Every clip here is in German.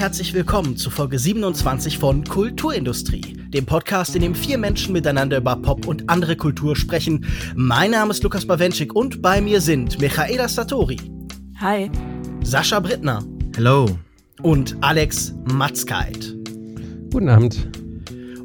herzlich willkommen zu Folge 27 von Kulturindustrie, dem Podcast, in dem vier Menschen miteinander über Pop und andere Kultur sprechen. Mein Name ist Lukas Bawenschik und bei mir sind Michaela Satori. Hi. Sascha Brittner. Hello. Und Alex Matzkeit. Guten Abend.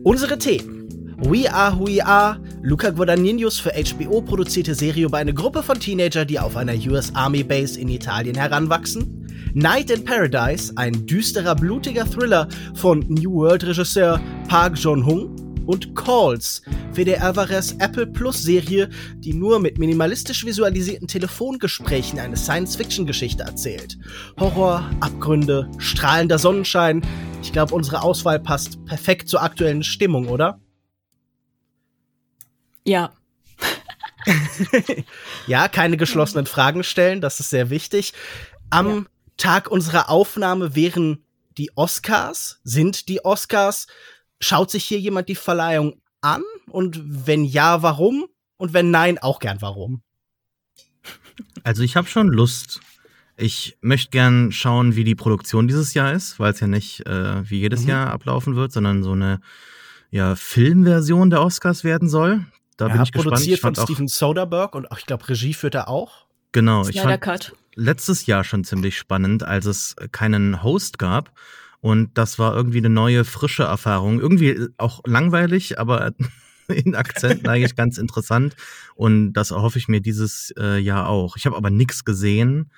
Unsere Themen. We Are Who We Are, Luca Guadagninius für HBO produzierte Serie über eine Gruppe von Teenager, die auf einer US Army Base in Italien heranwachsen. Night in Paradise, ein düsterer, blutiger Thriller von New World-Regisseur Park Jong-hung und Calls, WDR Alvarez Apple Plus Serie, die nur mit minimalistisch visualisierten Telefongesprächen eine Science-Fiction-Geschichte erzählt. Horror, Abgründe, strahlender Sonnenschein. Ich glaube, unsere Auswahl passt perfekt zur aktuellen Stimmung, oder? Ja. ja, keine geschlossenen Fragen stellen, das ist sehr wichtig. Am ja. Tag unserer Aufnahme wären die Oscars, sind die Oscars. Schaut sich hier jemand die Verleihung an? Und wenn ja, warum? Und wenn nein, auch gern warum? Also ich habe schon Lust. Ich möchte gern schauen, wie die Produktion dieses Jahr ist, weil es ja nicht äh, wie jedes mhm. Jahr ablaufen wird, sondern so eine ja, Filmversion der Oscars werden soll. Da ja, bin ich produziert gespannt. von Steven Soderbergh und ich glaube, Regie führt er auch. Genau, Snyder ich fand, Cut letztes Jahr schon ziemlich spannend, als es keinen Host gab. Und das war irgendwie eine neue, frische Erfahrung. Irgendwie auch langweilig, aber in Akzenten eigentlich ganz interessant. Und das erhoffe ich mir dieses äh, Jahr auch. Ich habe aber nichts gesehen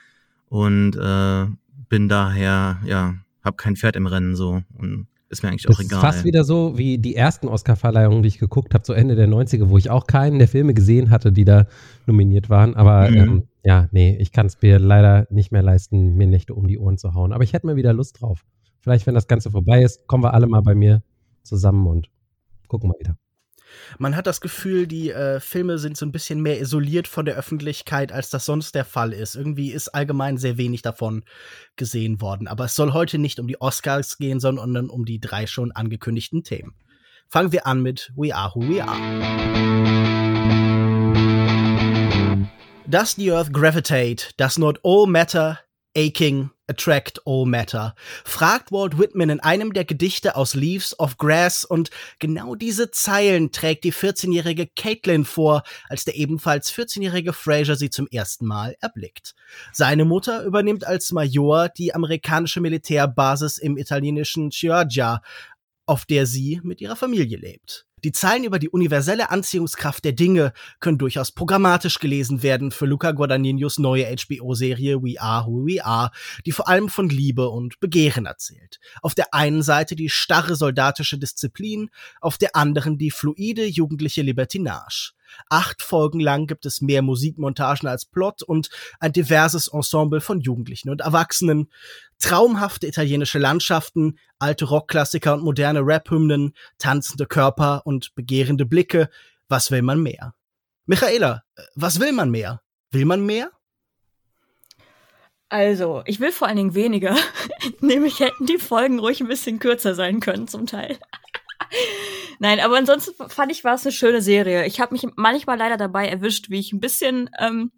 und äh, bin daher, ja, habe kein Pferd im Rennen so. Und ist mir eigentlich das auch egal. Ist fast wieder so wie die ersten Oscar-Verleihungen, die ich geguckt habe, so Ende der 90er, wo ich auch keinen der Filme gesehen hatte, die da nominiert waren. Aber mhm. ähm, ja, nee, ich kann es mir leider nicht mehr leisten, mir Nächte um die Ohren zu hauen. Aber ich hätte mal wieder Lust drauf. Vielleicht, wenn das Ganze vorbei ist, kommen wir alle mal bei mir zusammen und gucken mal wieder. Man hat das Gefühl, die äh, Filme sind so ein bisschen mehr isoliert von der Öffentlichkeit, als das sonst der Fall ist. Irgendwie ist allgemein sehr wenig davon gesehen worden. Aber es soll heute nicht um die Oscars gehen, sondern um die drei schon angekündigten Themen. Fangen wir an mit We Are Who We Are. Does the Earth gravitate? Does not all matter aching attract all matter? fragt Walt Whitman in einem der Gedichte aus Leaves of Grass und genau diese Zeilen trägt die 14-jährige Caitlin vor, als der ebenfalls 14-jährige Fraser sie zum ersten Mal erblickt. Seine Mutter übernimmt als Major die amerikanische Militärbasis im italienischen Chioggia, auf der sie mit ihrer Familie lebt. Die Zeilen über die universelle Anziehungskraft der Dinge können durchaus programmatisch gelesen werden für Luca Guadagninios neue HBO-Serie We Are Who We Are, die vor allem von Liebe und Begehren erzählt. Auf der einen Seite die starre soldatische Disziplin, auf der anderen die fluide jugendliche Libertinage. Acht Folgen lang gibt es mehr Musikmontagen als Plot und ein diverses Ensemble von Jugendlichen und Erwachsenen. Traumhafte italienische Landschaften, alte Rockklassiker und moderne Rap-Hymnen, tanzende Körper und begehrende Blicke. Was will man mehr? Michaela, was will man mehr? Will man mehr? Also, ich will vor allen Dingen weniger. Nämlich hätten die Folgen ruhig ein bisschen kürzer sein können zum Teil. Nein, aber ansonsten fand ich, war es eine schöne Serie. Ich habe mich manchmal leider dabei erwischt, wie ich ein bisschen ähm,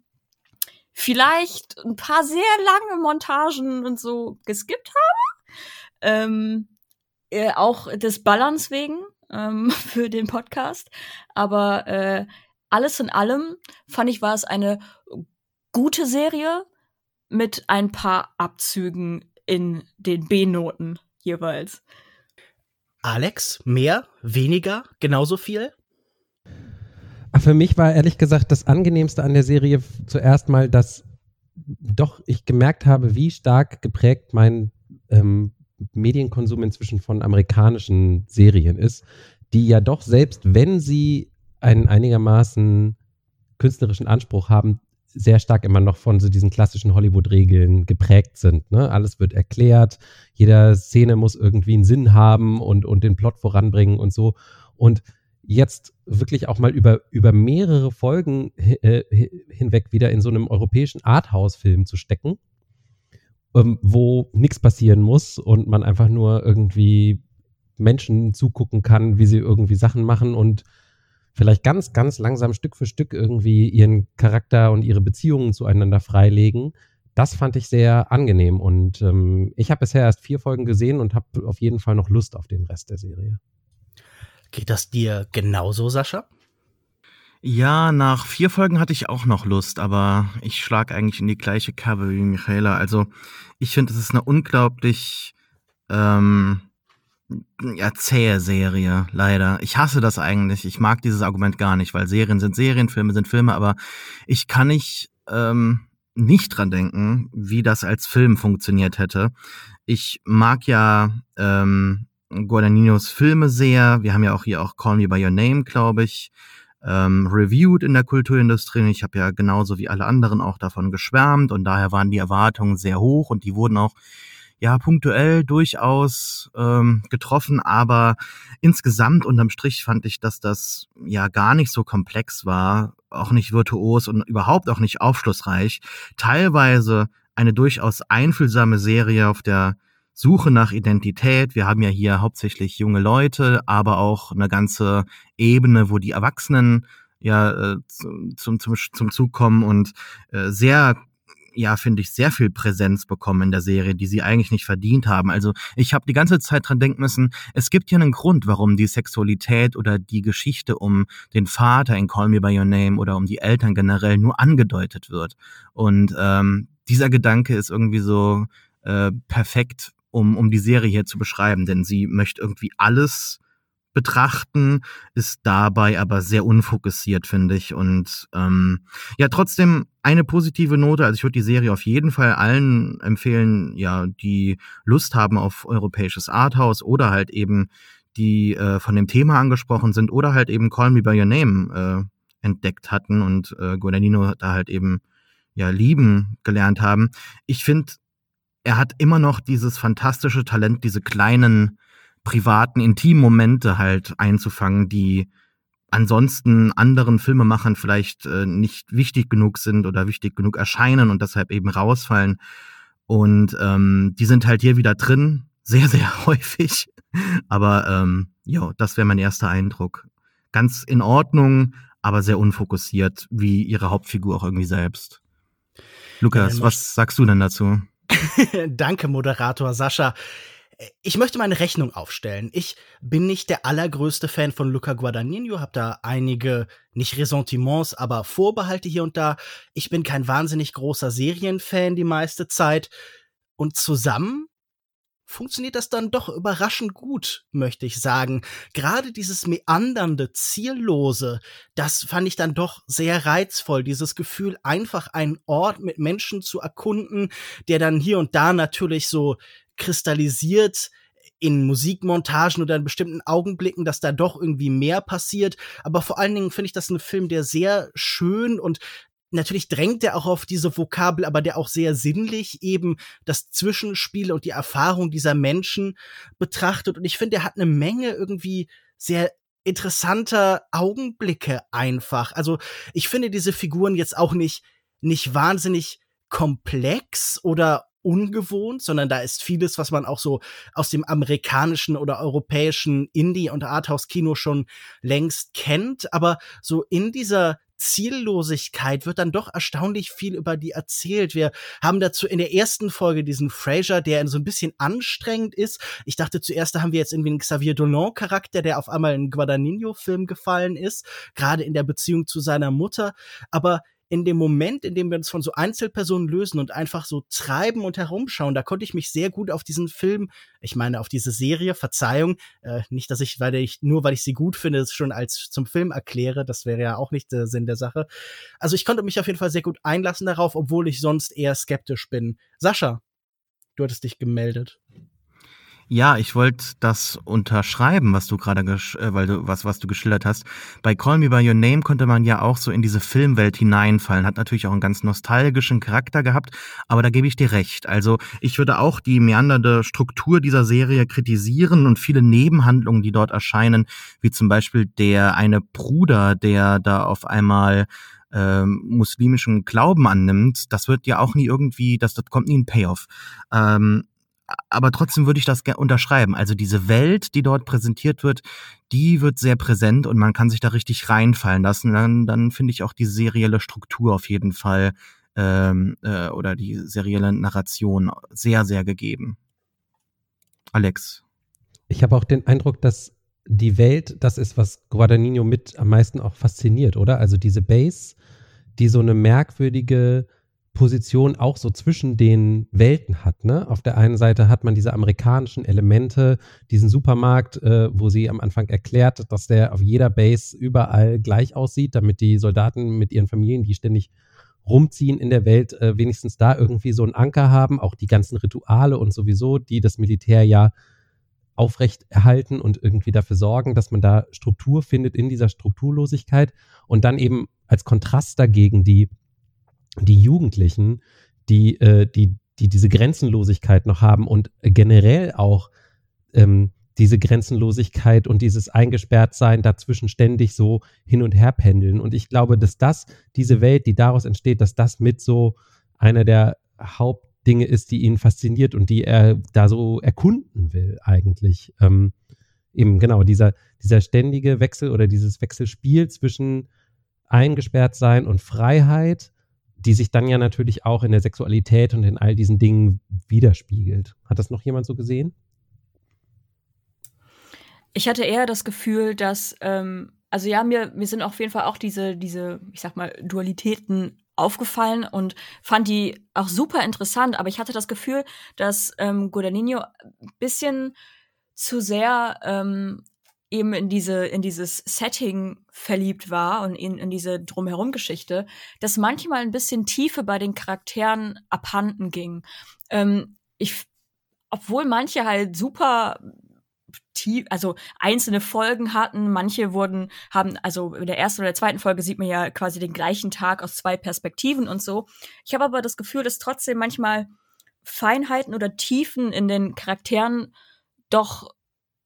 vielleicht ein paar sehr lange Montagen und so geskippt habe. Ähm, äh, auch des Balance wegen ähm, für den Podcast. Aber äh, alles in allem fand ich, war es eine gute Serie mit ein paar Abzügen in den B-Noten jeweils. Alex, mehr, weniger, genauso viel? Für mich war ehrlich gesagt das angenehmste an der Serie zuerst mal, dass doch ich gemerkt habe, wie stark geprägt mein ähm, Medienkonsum inzwischen von amerikanischen Serien ist, die ja doch selbst, wenn sie einen einigermaßen künstlerischen Anspruch haben, sehr stark immer noch von so diesen klassischen Hollywood-Regeln geprägt sind. Ne? Alles wird erklärt, jede Szene muss irgendwie einen Sinn haben und, und den Plot voranbringen und so. Und jetzt wirklich auch mal über, über mehrere Folgen äh, hinweg wieder in so einem europäischen Arthouse-Film zu stecken, ähm, wo nichts passieren muss und man einfach nur irgendwie Menschen zugucken kann, wie sie irgendwie Sachen machen und vielleicht ganz, ganz langsam Stück für Stück irgendwie ihren Charakter und ihre Beziehungen zueinander freilegen, das fand ich sehr angenehm und ähm, ich habe bisher erst vier Folgen gesehen und habe auf jeden Fall noch Lust auf den Rest der Serie. Geht das dir genauso, Sascha? Ja, nach vier Folgen hatte ich auch noch Lust, aber ich schlag eigentlich in die gleiche Kerbe wie Michaela. Also ich finde, es ist eine unglaublich ähm, ja, zähe Serie, leider. Ich hasse das eigentlich. Ich mag dieses Argument gar nicht, weil Serien sind Serien, Filme sind Filme, aber ich kann nicht, ähm, nicht dran denken, wie das als Film funktioniert hätte. Ich mag ja ähm, Guadagninos Filme sehr. Wir haben ja auch hier auch Call Me By Your Name, glaube ich ähm, reviewed in der Kulturindustrie. Ich habe ja genauso wie alle anderen auch davon geschwärmt und daher waren die Erwartungen sehr hoch und die wurden auch ja punktuell durchaus ähm, getroffen, aber insgesamt unterm Strich fand ich, dass das ja gar nicht so komplex war, auch nicht virtuos und überhaupt auch nicht aufschlussreich. Teilweise eine durchaus einfühlsame Serie auf der Suche nach Identität. Wir haben ja hier hauptsächlich junge Leute, aber auch eine ganze Ebene, wo die Erwachsenen ja äh, zum, zum, zum Zug kommen und äh, sehr ja, finde ich, sehr viel Präsenz bekommen in der Serie, die sie eigentlich nicht verdient haben. Also ich habe die ganze Zeit dran denken müssen, es gibt ja einen Grund, warum die Sexualität oder die Geschichte um den Vater in Call Me By Your Name oder um die Eltern generell nur angedeutet wird. Und ähm, dieser Gedanke ist irgendwie so äh, perfekt um, um die Serie hier zu beschreiben, denn sie möchte irgendwie alles betrachten, ist dabei aber sehr unfokussiert, finde ich. Und ähm, ja, trotzdem eine positive Note. Also ich würde die Serie auf jeden Fall allen empfehlen, ja, die Lust haben auf europäisches Arthouse oder halt eben die äh, von dem Thema angesprochen sind oder halt eben Call Me By Your Name äh, entdeckt hatten und äh, Guadagnino da halt eben ja lieben gelernt haben. Ich finde, er hat immer noch dieses fantastische Talent, diese kleinen privaten, intimen Momente halt einzufangen, die ansonsten anderen Filmemachern vielleicht äh, nicht wichtig genug sind oder wichtig genug erscheinen und deshalb eben rausfallen. Und ähm, die sind halt hier wieder drin, sehr, sehr häufig. Aber ähm, ja, das wäre mein erster Eindruck. Ganz in Ordnung, aber sehr unfokussiert, wie ihre Hauptfigur auch irgendwie selbst. Lukas, was sagst du denn dazu? Danke, Moderator Sascha. Ich möchte meine Rechnung aufstellen. Ich bin nicht der allergrößte Fan von Luca Guadagnino, habe da einige, nicht Ressentiments, aber Vorbehalte hier und da. Ich bin kein wahnsinnig großer Serienfan die meiste Zeit. Und zusammen funktioniert das dann doch überraschend gut, möchte ich sagen. Gerade dieses meandernde, ziellose, das fand ich dann doch sehr reizvoll. Dieses Gefühl, einfach einen Ort mit Menschen zu erkunden, der dann hier und da natürlich so kristallisiert in Musikmontagen oder in bestimmten Augenblicken, dass da doch irgendwie mehr passiert. Aber vor allen Dingen finde ich das ein Film, der sehr schön und natürlich drängt er auch auf diese Vokabel, aber der auch sehr sinnlich eben das Zwischenspiel und die Erfahrung dieser Menschen betrachtet. Und ich finde, er hat eine Menge irgendwie sehr interessanter Augenblicke einfach. Also ich finde diese Figuren jetzt auch nicht, nicht wahnsinnig komplex oder ungewohnt, sondern da ist vieles, was man auch so aus dem amerikanischen oder europäischen Indie- und Arthouse-Kino schon längst kennt. Aber so in dieser Ziellosigkeit wird dann doch erstaunlich viel über die erzählt. Wir haben dazu in der ersten Folge diesen Fraser, der so ein bisschen anstrengend ist. Ich dachte zuerst, da haben wir jetzt irgendwie einen Xavier Dolan-Charakter, der auf einmal in Guadagnino-Film gefallen ist, gerade in der Beziehung zu seiner Mutter. Aber in dem Moment, in dem wir uns von so Einzelpersonen lösen und einfach so treiben und herumschauen, da konnte ich mich sehr gut auf diesen Film, ich meine auf diese Serie, Verzeihung, äh, nicht, dass ich, weil ich, nur weil ich sie gut finde, es schon als zum Film erkläre, das wäre ja auch nicht der Sinn der Sache. Also ich konnte mich auf jeden Fall sehr gut einlassen darauf, obwohl ich sonst eher skeptisch bin. Sascha, du hattest dich gemeldet. Ja, ich wollte das unterschreiben, was du gerade, äh, weil du was was du geschildert hast. Bei Call Me by Your Name konnte man ja auch so in diese Filmwelt hineinfallen, hat natürlich auch einen ganz nostalgischen Charakter gehabt, aber da gebe ich dir recht. Also ich würde auch die meandernde Struktur dieser Serie kritisieren und viele Nebenhandlungen, die dort erscheinen, wie zum Beispiel der eine Bruder, der da auf einmal ähm, muslimischen Glauben annimmt, das wird ja auch nie irgendwie, das, das kommt nie ein Payoff. Ähm, aber trotzdem würde ich das unterschreiben. Also diese Welt, die dort präsentiert wird, die wird sehr präsent und man kann sich da richtig reinfallen lassen. Dann, dann finde ich auch die serielle Struktur auf jeden Fall ähm, äh, oder die serielle Narration sehr, sehr gegeben. Alex. Ich habe auch den Eindruck, dass die Welt das ist, was Guadagnino mit am meisten auch fasziniert, oder? Also diese Base, die so eine merkwürdige Position auch so zwischen den Welten hat. Ne? Auf der einen Seite hat man diese amerikanischen Elemente, diesen Supermarkt, äh, wo sie am Anfang erklärt, dass der auf jeder Base überall gleich aussieht, damit die Soldaten mit ihren Familien, die ständig rumziehen in der Welt, äh, wenigstens da irgendwie so einen Anker haben. Auch die ganzen Rituale und sowieso, die das Militär ja aufrecht erhalten und irgendwie dafür sorgen, dass man da Struktur findet in dieser Strukturlosigkeit und dann eben als Kontrast dagegen die die Jugendlichen, die, äh, die, die diese Grenzenlosigkeit noch haben und generell auch ähm, diese Grenzenlosigkeit und dieses Eingesperrtsein dazwischen ständig so hin und her pendeln. Und ich glaube, dass das, diese Welt, die daraus entsteht, dass das mit so einer der Hauptdinge ist, die ihn fasziniert und die er da so erkunden will, eigentlich. Ähm, eben genau, dieser, dieser ständige Wechsel oder dieses Wechselspiel zwischen eingesperrt sein und Freiheit die sich dann ja natürlich auch in der Sexualität und in all diesen Dingen widerspiegelt. Hat das noch jemand so gesehen? Ich hatte eher das Gefühl, dass, ähm, also ja, mir, mir sind auf jeden Fall auch diese, diese, ich sag mal, Dualitäten aufgefallen und fand die auch super interessant, aber ich hatte das Gefühl, dass ähm, Guadagnino ein bisschen zu sehr ähm, eben in diese in dieses Setting verliebt war und in, in diese drumherum Geschichte, dass manchmal ein bisschen Tiefe bei den Charakteren abhanden ging. Ähm, ich, obwohl manche halt super tief, also einzelne Folgen hatten, manche wurden haben, also in der ersten oder der zweiten Folge sieht man ja quasi den gleichen Tag aus zwei Perspektiven und so. Ich habe aber das Gefühl, dass trotzdem manchmal Feinheiten oder Tiefen in den Charakteren doch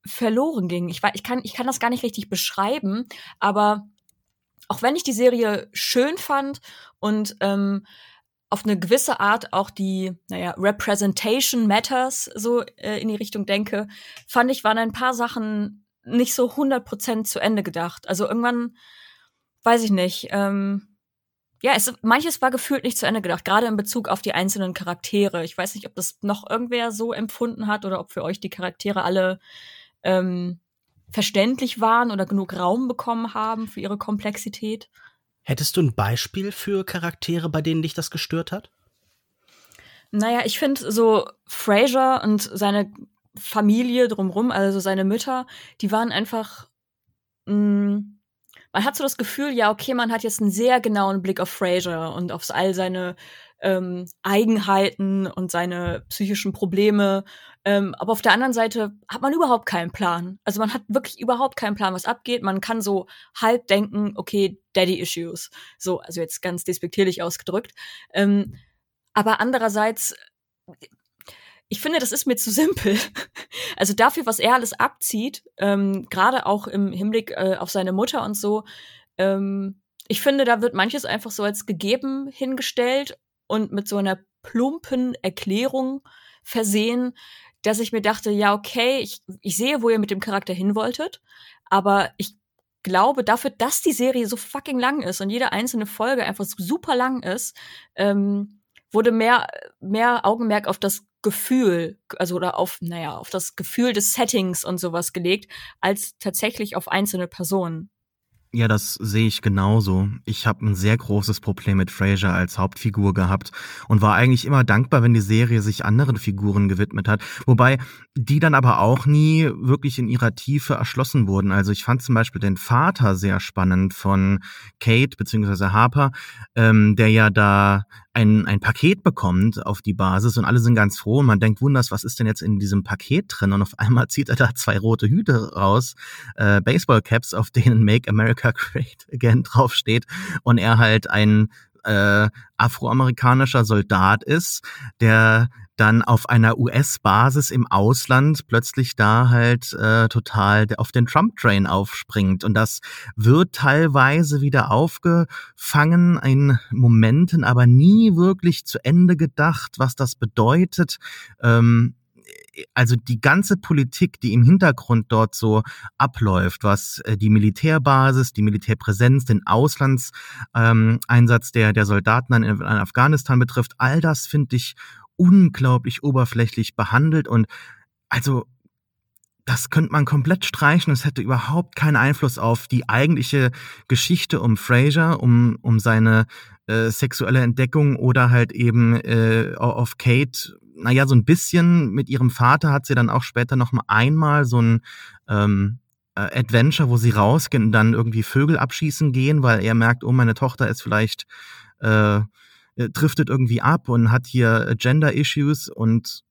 verloren ging. Ich, ich, kann, ich kann das gar nicht richtig beschreiben, aber auch wenn ich die Serie schön fand und ähm, auf eine gewisse Art auch die, naja, Representation Matters so äh, in die Richtung denke, fand ich, waren ein paar Sachen nicht so 100% zu Ende gedacht. Also irgendwann, weiß ich nicht, ähm, ja, es, manches war gefühlt nicht zu Ende gedacht, gerade in Bezug auf die einzelnen Charaktere. Ich weiß nicht, ob das noch irgendwer so empfunden hat oder ob für euch die Charaktere alle ähm, verständlich waren oder genug Raum bekommen haben für ihre Komplexität. Hättest du ein Beispiel für Charaktere, bei denen dich das gestört hat? Naja, ich finde so Fraser und seine Familie drumrum, also seine Mütter, die waren einfach. Mh, mm, man hat so das Gefühl, ja, okay, man hat jetzt einen sehr genauen Blick auf Fraser und auf all seine ähm, Eigenheiten und seine psychischen Probleme. Ähm, aber auf der anderen Seite hat man überhaupt keinen Plan. Also man hat wirklich überhaupt keinen Plan, was abgeht. Man kann so halb denken, okay, Daddy Issues. So, also jetzt ganz despektierlich ausgedrückt. Ähm, aber andererseits, ich finde, das ist mir zu simpel. Also dafür, was er alles abzieht, ähm, gerade auch im Hinblick äh, auf seine Mutter und so, ähm, ich finde, da wird manches einfach so als gegeben hingestellt und mit so einer plumpen Erklärung versehen, dass ich mir dachte, ja, okay, ich, ich sehe, wo ihr mit dem Charakter hin wolltet, aber ich glaube, dafür, dass die Serie so fucking lang ist und jede einzelne Folge einfach super lang ist, ähm, wurde mehr, mehr Augenmerk auf das Gefühl, also oder auf, naja, auf das Gefühl des Settings und sowas gelegt, als tatsächlich auf einzelne Personen. Ja, das sehe ich genauso. Ich habe ein sehr großes Problem mit Fraser als Hauptfigur gehabt und war eigentlich immer dankbar, wenn die Serie sich anderen Figuren gewidmet hat. Wobei die dann aber auch nie wirklich in ihrer Tiefe erschlossen wurden. Also ich fand zum Beispiel den Vater sehr spannend von Kate bzw. Harper, ähm, der ja da ein, ein Paket bekommt auf die Basis und alle sind ganz froh und man denkt, wunders, was ist denn jetzt in diesem Paket drin? Und auf einmal zieht er da zwei rote Hüte raus, äh, Baseballcaps, auf denen Make America Great Again draufsteht und er halt ein äh, afroamerikanischer Soldat ist, der dann auf einer US-Basis im Ausland plötzlich da halt äh, total auf den Trump-Train aufspringt. Und das wird teilweise wieder aufgefangen in Momenten, aber nie wirklich zu Ende gedacht, was das bedeutet. Ähm, also die ganze Politik, die im Hintergrund dort so abläuft, was äh, die Militärbasis, die Militärpräsenz, den Auslandseinsatz ähm, der, der Soldaten in, in Afghanistan betrifft, all das finde ich unglaublich oberflächlich behandelt und also das könnte man komplett streichen. Es hätte überhaupt keinen Einfluss auf die eigentliche Geschichte um Fraser, um, um seine äh, sexuelle Entdeckung oder halt eben äh, auf Kate. Naja, so ein bisschen mit ihrem Vater hat sie dann auch später noch mal einmal so ein ähm, äh, Adventure, wo sie rausgehen und dann irgendwie Vögel abschießen gehen, weil er merkt, oh, meine Tochter ist vielleicht äh, äh driftet irgendwie ab und hat hier Gender Issues und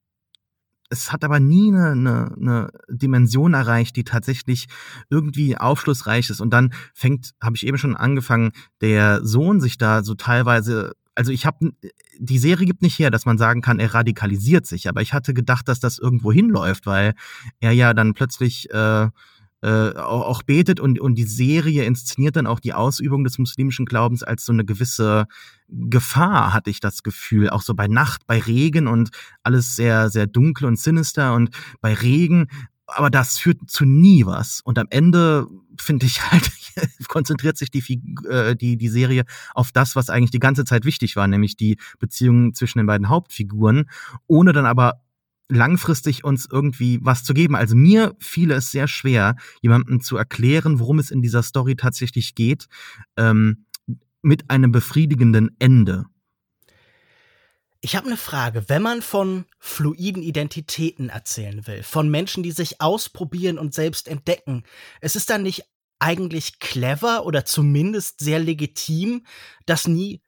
es hat aber nie eine, eine, eine Dimension erreicht, die tatsächlich irgendwie aufschlussreich ist. Und dann fängt, habe ich eben schon angefangen, der Sohn sich da so teilweise also ich habe die Serie gibt nicht her, dass man sagen kann, er radikalisiert sich, aber ich hatte gedacht, dass das irgendwo hinläuft, weil er ja dann plötzlich äh, äh, auch, auch betet und, und die Serie inszeniert dann auch die Ausübung des muslimischen Glaubens als so eine gewisse Gefahr, hatte ich das Gefühl. Auch so bei Nacht, bei Regen und alles sehr, sehr dunkel und sinister und bei Regen. Aber das führt zu nie was. Und am Ende, finde ich halt, konzentriert sich die, äh, die, die Serie auf das, was eigentlich die ganze Zeit wichtig war, nämlich die Beziehung zwischen den beiden Hauptfiguren, ohne dann aber langfristig uns irgendwie was zu geben. Also mir fiel es sehr schwer, jemandem zu erklären, worum es in dieser Story tatsächlich geht, ähm, mit einem befriedigenden Ende. Ich habe eine Frage. Wenn man von fluiden Identitäten erzählen will, von Menschen, die sich ausprobieren und selbst entdecken, es ist dann nicht eigentlich clever oder zumindest sehr legitim, das nie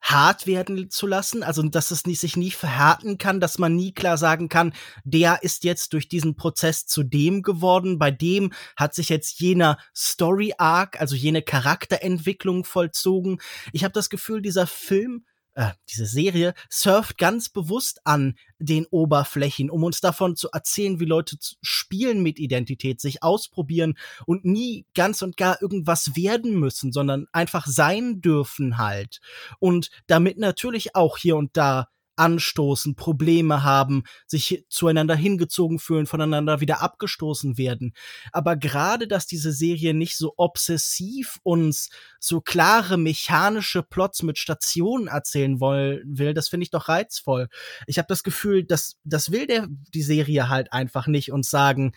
hart werden zu lassen, also dass es nicht, sich nie verhärten kann, dass man nie klar sagen kann, der ist jetzt durch diesen Prozess zu dem geworden, bei dem hat sich jetzt jener Story Arc, also jene Charakterentwicklung vollzogen. Ich habe das Gefühl, dieser Film äh, diese Serie surft ganz bewusst an den Oberflächen, um uns davon zu erzählen, wie Leute spielen mit Identität, sich ausprobieren und nie ganz und gar irgendwas werden müssen, sondern einfach sein dürfen halt. Und damit natürlich auch hier und da anstoßen, Probleme haben, sich zueinander hingezogen fühlen, voneinander wieder abgestoßen werden. Aber gerade, dass diese Serie nicht so obsessiv uns so klare mechanische Plots mit Stationen erzählen will, will das finde ich doch reizvoll. Ich habe das Gefühl, dass das will der die Serie halt einfach nicht uns sagen,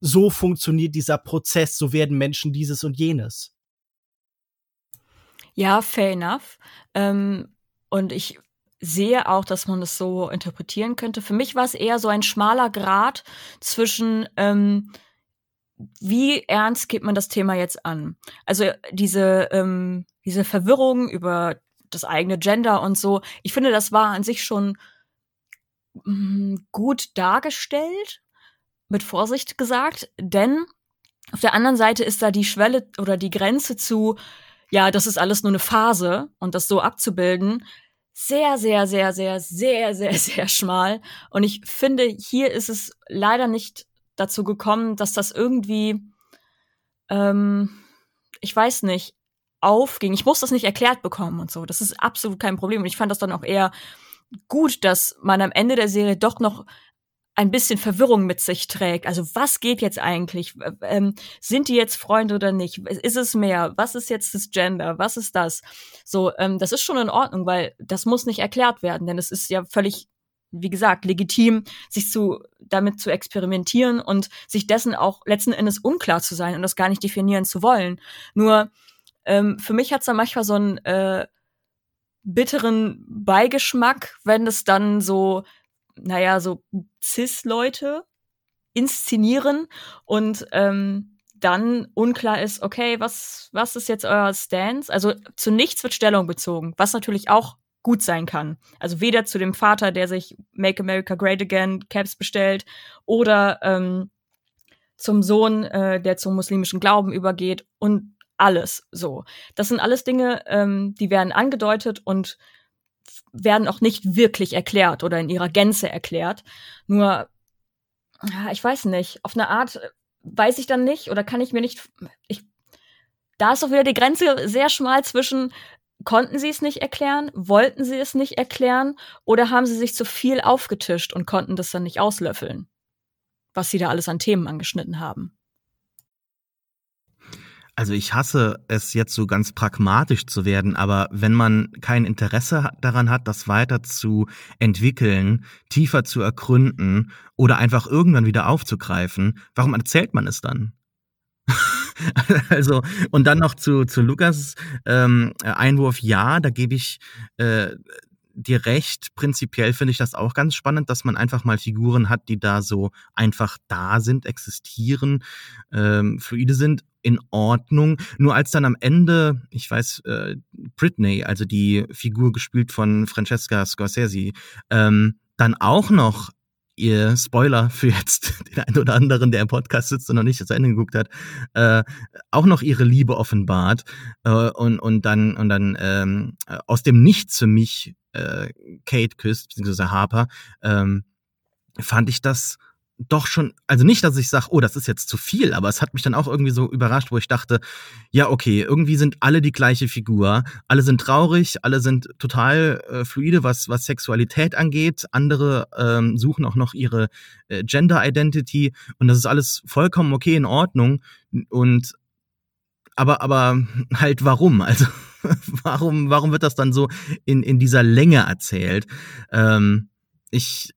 so funktioniert dieser Prozess, so werden Menschen dieses und jenes. Ja, fair enough. Ähm, und ich sehe auch, dass man das so interpretieren könnte. Für mich war es eher so ein schmaler Grad zwischen, ähm, wie ernst geht man das Thema jetzt an? Also diese, ähm, diese Verwirrung über das eigene Gender und so, ich finde, das war an sich schon mh, mm, gut dargestellt, mit Vorsicht gesagt, denn auf der anderen Seite ist da die Schwelle oder die Grenze zu, ja, das ist alles nur eine Phase und das so abzubilden, sehr, sehr, sehr, sehr, sehr, sehr, sehr schmal. Und ich finde, hier ist es leider nicht dazu gekommen, dass das irgendwie, ähm, ich weiß nicht, aufging. Ich muss das nicht erklärt bekommen und so. Das ist absolut kein Problem. Und ich fand das dann auch eher gut, dass man am Ende der Serie doch noch ein bisschen Verwirrung mit sich trägt. Also was geht jetzt eigentlich? Ähm, sind die jetzt Freunde oder nicht? Ist es mehr? Was ist jetzt das Gender? Was ist das? So, ähm, das ist schon in Ordnung, weil das muss nicht erklärt werden, denn es ist ja völlig, wie gesagt, legitim, sich zu damit zu experimentieren und sich dessen auch letzten Endes unklar zu sein und das gar nicht definieren zu wollen. Nur ähm, für mich hat's da manchmal so einen äh, bitteren Beigeschmack, wenn es dann so naja, so Cis-Leute inszenieren und ähm, dann unklar ist, okay, was, was ist jetzt euer Stance? Also zu nichts wird Stellung bezogen, was natürlich auch gut sein kann. Also weder zu dem Vater, der sich Make America Great Again Caps bestellt, oder ähm, zum Sohn, äh, der zum muslimischen Glauben übergeht und alles so. Das sind alles Dinge, ähm, die werden angedeutet und werden auch nicht wirklich erklärt oder in ihrer Gänze erklärt. Nur, ich weiß nicht, auf eine Art äh, weiß ich dann nicht oder kann ich mir nicht, ich, da ist doch wieder die Grenze sehr schmal zwischen, konnten sie es nicht erklären? Wollten sie es nicht erklären? Oder haben sie sich zu viel aufgetischt und konnten das dann nicht auslöffeln? Was sie da alles an Themen angeschnitten haben. Also ich hasse es jetzt so ganz pragmatisch zu werden, aber wenn man kein Interesse daran hat, das weiter zu entwickeln, tiefer zu ergründen oder einfach irgendwann wieder aufzugreifen, warum erzählt man es dann? also, und dann noch zu, zu Lukas ähm, Einwurf, ja, da gebe ich äh, dir recht. Prinzipiell finde ich das auch ganz spannend, dass man einfach mal Figuren hat, die da so einfach da sind, existieren, ähm, fluide sind, in Ordnung. Nur als dann am Ende, ich weiß, äh, Britney, also die Figur gespielt von Francesca Scorsese, ähm, dann auch noch ihr Spoiler für jetzt den einen oder anderen, der im Podcast sitzt und noch nicht zu Ende geguckt hat, äh, auch noch ihre Liebe offenbart äh, und, und dann, und dann ähm, aus dem Nichts für mich äh, Kate küsst, beziehungsweise Harper, ähm, fand ich das doch schon, also nicht, dass ich sage, oh, das ist jetzt zu viel, aber es hat mich dann auch irgendwie so überrascht, wo ich dachte, ja, okay, irgendwie sind alle die gleiche Figur, alle sind traurig, alle sind total äh, fluide, was, was Sexualität angeht, andere ähm, suchen auch noch ihre äh, Gender Identity und das ist alles vollkommen okay, in Ordnung. Und aber, aber halt warum? Also warum, warum wird das dann so in, in dieser Länge erzählt? Ähm, ich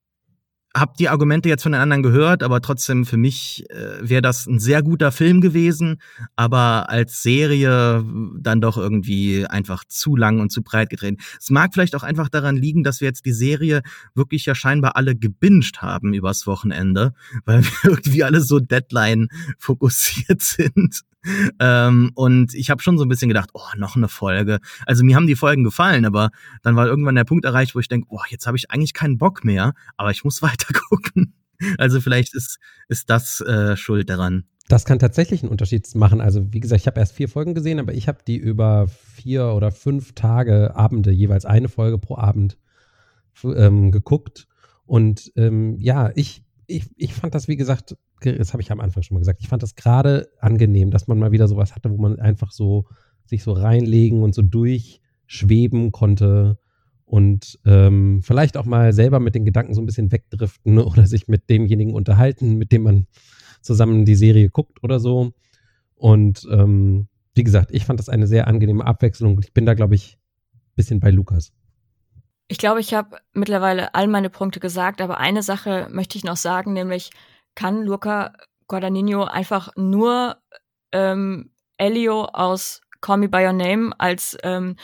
habe die Argumente jetzt von den anderen gehört, aber trotzdem für mich äh, wäre das ein sehr guter Film gewesen, aber als Serie dann doch irgendwie einfach zu lang und zu breit gedreht. Es mag vielleicht auch einfach daran liegen, dass wir jetzt die Serie wirklich ja scheinbar alle gebinged haben übers Wochenende, weil wir irgendwie alle so Deadline fokussiert sind. Ähm, und ich habe schon so ein bisschen gedacht, oh, noch eine Folge. Also mir haben die Folgen gefallen, aber dann war irgendwann der Punkt erreicht, wo ich denke, oh, jetzt habe ich eigentlich keinen Bock mehr, aber ich muss weiter gucken. Also vielleicht ist, ist das äh, schuld daran. Das kann tatsächlich einen Unterschied machen. Also wie gesagt, ich habe erst vier Folgen gesehen, aber ich habe die über vier oder fünf Tage, Abende, jeweils eine Folge pro Abend ähm, geguckt. Und ähm, ja, ich, ich, ich fand das, wie gesagt, das habe ich am Anfang schon mal gesagt, ich fand das gerade angenehm, dass man mal wieder sowas hatte, wo man einfach so sich so reinlegen und so durchschweben konnte und ähm, vielleicht auch mal selber mit den Gedanken so ein bisschen wegdriften oder sich mit demjenigen unterhalten, mit dem man zusammen die Serie guckt oder so. Und ähm, wie gesagt, ich fand das eine sehr angenehme Abwechslung ich bin da, glaube ich, ein bisschen bei Lukas. Ich glaube, ich habe mittlerweile all meine Punkte gesagt, aber eine Sache möchte ich noch sagen, nämlich kann Luca Guadagnino einfach nur ähm, Elio aus Call Me By Your Name als ähm,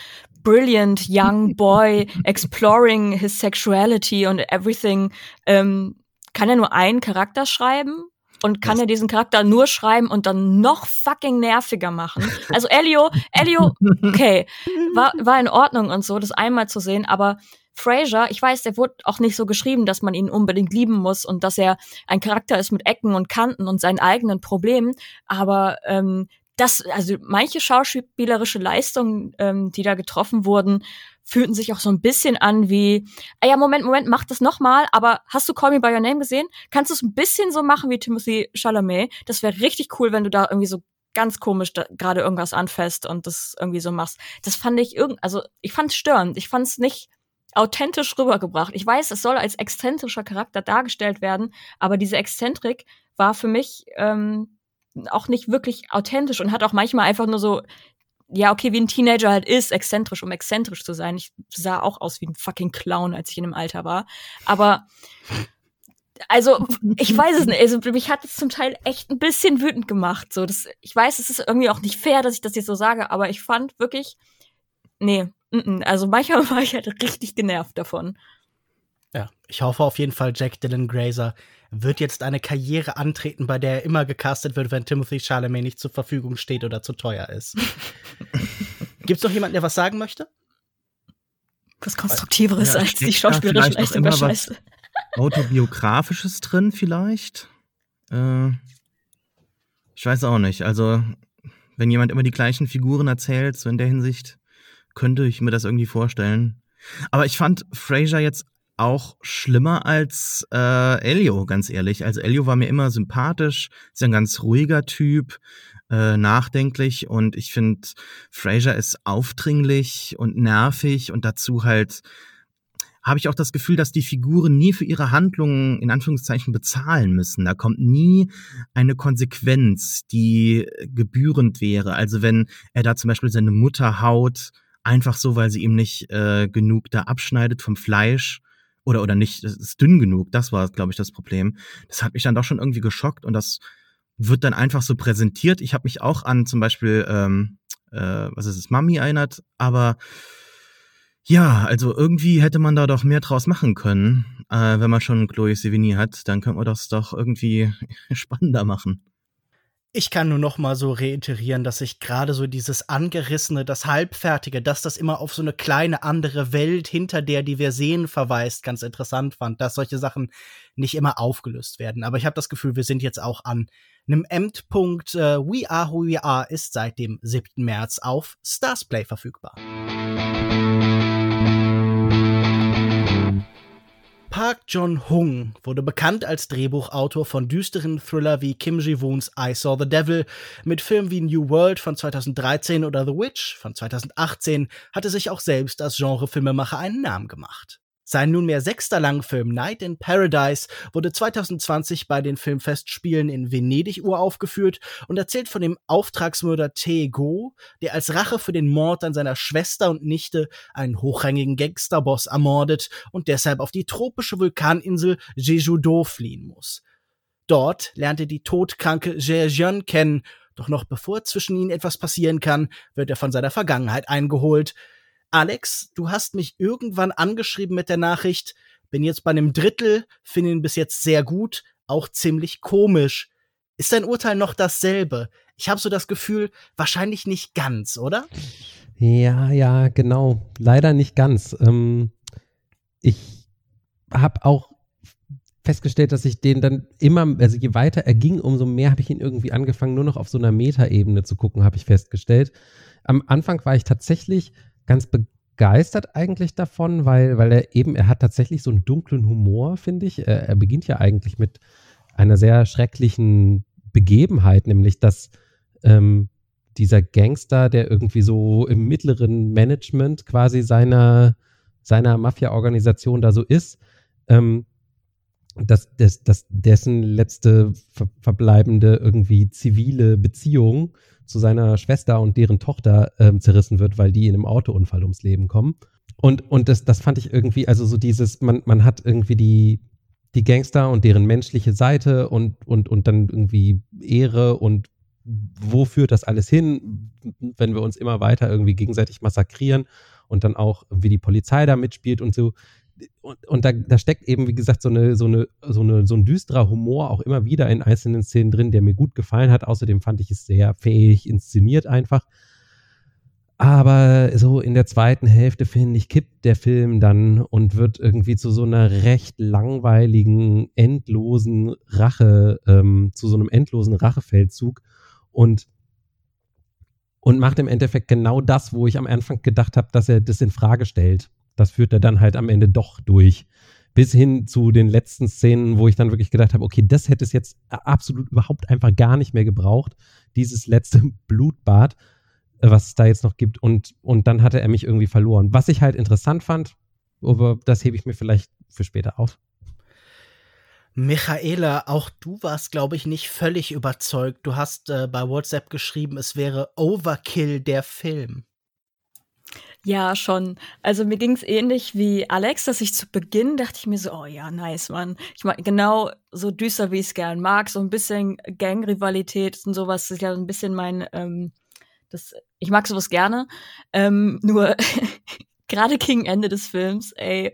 brilliant young boy exploring his sexuality and everything, ähm, kann er nur einen Charakter schreiben? Und kann er diesen Charakter nur schreiben und dann noch fucking nerviger machen? Also Elio, Elio, okay, war, war in Ordnung und so, das einmal zu sehen, aber Fraser, ich weiß, der wurde auch nicht so geschrieben, dass man ihn unbedingt lieben muss und dass er ein Charakter ist mit Ecken und Kanten und seinen eigenen Problemen, aber ähm, das, also manche schauspielerische Leistungen, ähm, die da getroffen wurden, fühlten sich auch so ein bisschen an wie, ah ja, Moment, Moment, mach das nochmal, aber hast du Call Me By Your Name gesehen? Kannst du es ein bisschen so machen wie Timothy Chalamet? Das wäre richtig cool, wenn du da irgendwie so ganz komisch gerade irgendwas anfasst und das irgendwie so machst. Das fand ich irgend, also ich fand es störend. Ich fand es nicht authentisch rübergebracht. Ich weiß, es soll als exzentrischer Charakter dargestellt werden, aber diese Exzentrik war für mich ähm, auch nicht wirklich authentisch und hat auch manchmal einfach nur so, ja, okay, wie ein Teenager halt ist, exzentrisch, um exzentrisch zu sein. Ich sah auch aus wie ein fucking Clown, als ich in dem Alter war. Aber also, ich weiß es nicht. Also, mich hat es zum Teil echt ein bisschen wütend gemacht. So, das, ich weiß, es ist irgendwie auch nicht fair, dass ich das jetzt so sage, aber ich fand wirklich, nee, also manchmal war ich halt richtig genervt davon. Ja, ich hoffe auf jeden Fall, Jack Dylan Grazer wird jetzt eine Karriere antreten, bei der er immer gecastet wird, wenn Timothy Chalamet nicht zur Verfügung steht oder zu teuer ist. Gibt's noch jemanden, der was sagen möchte? Was Konstruktiveres ja, als die schauspielerische Leistung der Scheiße. Autobiografisches drin vielleicht? Äh, ich weiß auch nicht. Also, wenn jemand immer die gleichen Figuren erzählt, so in der Hinsicht, könnte ich mir das irgendwie vorstellen. Aber ich fand Fraser jetzt auch schlimmer als äh, Elio, ganz ehrlich. Also Elio war mir immer sympathisch, ist ein ganz ruhiger Typ. äh, nachdenklich und ich finde, Fraser ist aufdringlich und nervig und dazu halt habe ich auch das Gefühl, dass die Figuren nie für ihre Handlungen in Anführungszeichen bezahlen müssen. Da kommt nie eine Konsequenz, die gebührend wäre. Also wenn er da zum Beispiel seine Mutter haut, einfach so, weil sie ihm nicht äh, genug da abschneidet vom Fleisch oder oder nicht, es ist dünn genug. Das war, glaube ich, das Problem. Das hat mich dann doch schon irgendwie geschockt und das wird dann einfach so präsentiert. Ich habe mich auch an zum Beispiel, ähm, äh, was ist es, Mami erinnert, aber ja, also irgendwie hätte man da doch mehr draus machen können. Äh, wenn man schon Chloe Sevigny hat, dann könnte man das doch irgendwie spannender machen. Ich kann nur noch mal so reiterieren, dass ich gerade so dieses angerissene, das halbfertige, dass das immer auf so eine kleine andere Welt hinter der, die wir sehen, verweist, ganz interessant fand, dass solche Sachen nicht immer aufgelöst werden. Aber ich habe das Gefühl, wir sind jetzt auch an einem Endpunkt. Äh, We Are Who We Are ist seit dem 7. März auf Starsplay verfügbar. Park John-hung wurde bekannt als Drehbuchautor von düsteren Thriller wie Kim Ji-woons I Saw the Devil. Mit Filmen wie New World von 2013 oder The Witch von 2018 hatte sich auch selbst als Genrefilmemacher einen Namen gemacht. Sein nunmehr sechster Langfilm Night in Paradise wurde 2020 bei den Filmfestspielen in Venedig uraufgeführt und erzählt von dem Auftragsmörder Tae Go, der als Rache für den Mord an seiner Schwester und Nichte einen hochrangigen Gangsterboss ermordet und deshalb auf die tropische Vulkaninsel Jeju-do fliehen muss. Dort lernt er die todkranke Jeon kennen, doch noch bevor zwischen ihnen etwas passieren kann, wird er von seiner Vergangenheit eingeholt, Alex, du hast mich irgendwann angeschrieben mit der Nachricht, bin jetzt bei einem Drittel, finde ihn bis jetzt sehr gut, auch ziemlich komisch. Ist dein Urteil noch dasselbe? Ich habe so das Gefühl, wahrscheinlich nicht ganz, oder? Ja, ja, genau. Leider nicht ganz. Ähm, ich habe auch festgestellt, dass ich den dann immer, also je weiter er ging, umso mehr habe ich ihn irgendwie angefangen, nur noch auf so einer Metaebene zu gucken, habe ich festgestellt. Am Anfang war ich tatsächlich ganz begeistert eigentlich davon, weil, weil er eben, er hat tatsächlich so einen dunklen Humor, finde ich. Er, er beginnt ja eigentlich mit einer sehr schrecklichen Begebenheit, nämlich dass ähm, dieser Gangster, der irgendwie so im mittleren Management quasi seiner, seiner Mafia-Organisation da so ist, ähm, dass, dass, dass dessen letzte ver verbleibende irgendwie zivile Beziehung zu seiner Schwester und deren Tochter ähm, zerrissen wird, weil die in einem Autounfall ums Leben kommen. Und, und das, das fand ich irgendwie, also so dieses, man, man hat irgendwie die, die Gangster und deren menschliche Seite und, und, und dann irgendwie Ehre und wo führt das alles hin, wenn wir uns immer weiter irgendwie gegenseitig massakrieren und dann auch, wie die Polizei da mitspielt und so und, und da, da steckt eben, wie gesagt, so, eine, so, eine, so, eine, so ein düsterer Humor auch immer wieder in einzelnen Szenen drin, der mir gut gefallen hat. Außerdem fand ich es sehr fähig inszeniert einfach. Aber so in der zweiten Hälfte, finde ich, kippt der Film dann und wird irgendwie zu so einer recht langweiligen, endlosen Rache, ähm, zu so einem endlosen Rachefeldzug und, und macht im Endeffekt genau das, wo ich am Anfang gedacht habe, dass er das in Frage stellt das führt er dann halt am Ende doch durch. Bis hin zu den letzten Szenen, wo ich dann wirklich gedacht habe, okay, das hätte es jetzt absolut überhaupt einfach gar nicht mehr gebraucht. Dieses letzte Blutbad, äh, was es da jetzt noch gibt. Und, und dann hatte er mich irgendwie verloren. Was ich halt interessant fand, aber das hebe ich mir vielleicht für später auf. Michaela, auch du warst, glaube ich, nicht völlig überzeugt. Du hast äh, bei WhatsApp geschrieben, es wäre Overkill der Film. Ja, schon. Also mir ging's ähnlich wie Alex, dass ich zu Beginn dachte ich mir so, oh ja, nice, Mann. Ich mag genau so düster, wie ich es gern mag, so ein bisschen Gangrivalität und sowas ist ja so ein bisschen mein, ähm, das, ich mag sowas gerne. Ähm, nur gerade gegen Ende des Films, ey,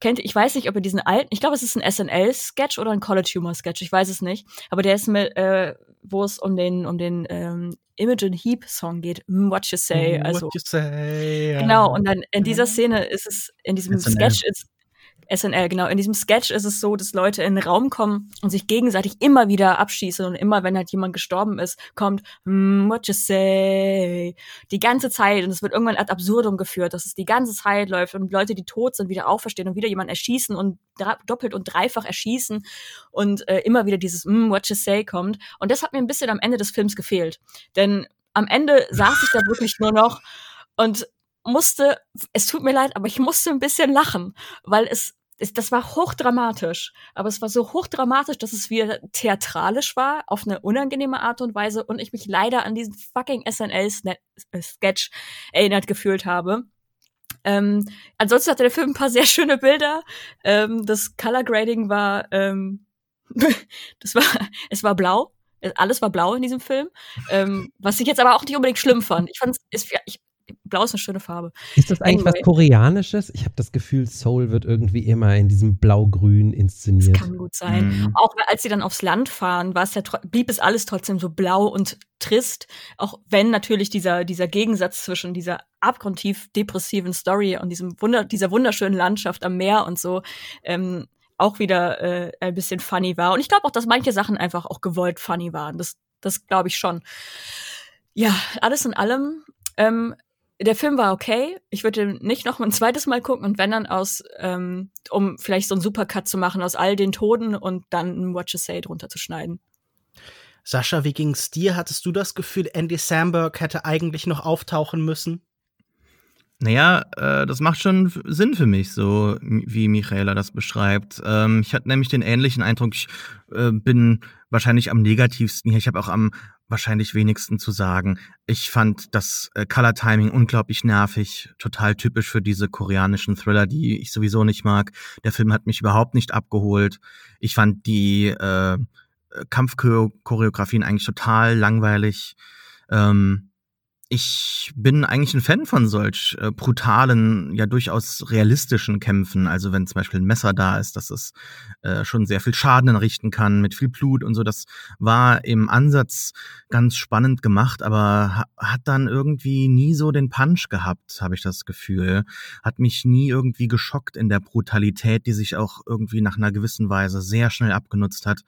kennt, ich weiß nicht, ob ihr diesen alten, ich glaube, es ist ein SNL-Sketch oder ein College Humor-Sketch, ich weiß es nicht. Aber der ist mit, äh, wo es um den, um den ähm, Imogen Heap Song geht, mm, What You Say. Mm, also, What You Say. Genau, und dann in dieser Szene ist es, in diesem SNL. Sketch ist, SNL, genau. In diesem Sketch ist es so, dass Leute in den Raum kommen und sich gegenseitig immer wieder abschießen und immer, wenn halt jemand gestorben ist, kommt, mm, what you say? Die ganze Zeit und es wird irgendwann ad absurdum geführt, dass es die ganze Zeit läuft und Leute, die tot sind, wieder auferstehen und wieder jemanden erschießen und doppelt und dreifach erschießen und äh, immer wieder dieses mm, what you say kommt. Und das hat mir ein bisschen am Ende des Films gefehlt. Denn am Ende saß ich da wirklich nur noch und musste, es tut mir leid, aber ich musste ein bisschen lachen, weil es, es das war hochdramatisch. Aber es war so hochdramatisch, dass es wieder theatralisch war, auf eine unangenehme Art und Weise und ich mich leider an diesen fucking SNL-Sketch erinnert gefühlt habe. Ähm, ansonsten hatte der Film ein paar sehr schöne Bilder. Ähm, das Color Grading war, ähm, das war, es war blau. Alles war blau in diesem Film. Ähm, was ich jetzt aber auch nicht unbedingt schlimm fand. Ich fand es, ich, Blau ist eine schöne Farbe. Ist das eigentlich anyway. was Koreanisches? Ich habe das Gefühl, Soul wird irgendwie immer in diesem Blau-Grün inszeniert. Das kann gut sein. Mhm. Auch als sie dann aufs Land fahren, war es ja, blieb es alles trotzdem so blau und trist. Auch wenn natürlich dieser, dieser Gegensatz zwischen dieser abgrundtief depressiven Story und diesem Wunder, dieser wunderschönen Landschaft am Meer und so, ähm, auch wieder äh, ein bisschen funny war. Und ich glaube auch, dass manche Sachen einfach auch gewollt funny waren. Das, das glaube ich schon. Ja, alles in allem ähm, der Film war okay. Ich würde nicht noch ein zweites Mal gucken und wenn dann aus, ähm, um vielleicht so einen Supercut zu machen aus all den Toten und dann ein Watch a Say drunter zu schneiden. Sascha, wie ging's dir? Hattest du das Gefühl, Andy Samberg hätte eigentlich noch auftauchen müssen? Naja, äh, das macht schon Sinn für mich, so wie Michaela das beschreibt. Ähm, ich hatte nämlich den ähnlichen Eindruck, ich äh, bin wahrscheinlich am negativsten hier. Ich habe auch am wahrscheinlich wenigsten zu sagen. Ich fand das äh, Color Timing unglaublich nervig, total typisch für diese koreanischen Thriller, die ich sowieso nicht mag. Der Film hat mich überhaupt nicht abgeholt. Ich fand die äh, Kampfchoreografien eigentlich total langweilig. Ähm, ich bin eigentlich ein Fan von solch äh, brutalen, ja durchaus realistischen Kämpfen. Also wenn zum Beispiel ein Messer da ist, dass es äh, schon sehr viel Schaden entrichten kann mit viel Blut und so. Das war im Ansatz ganz spannend gemacht, aber ha hat dann irgendwie nie so den Punch gehabt, habe ich das Gefühl. Hat mich nie irgendwie geschockt in der Brutalität, die sich auch irgendwie nach einer gewissen Weise sehr schnell abgenutzt hat.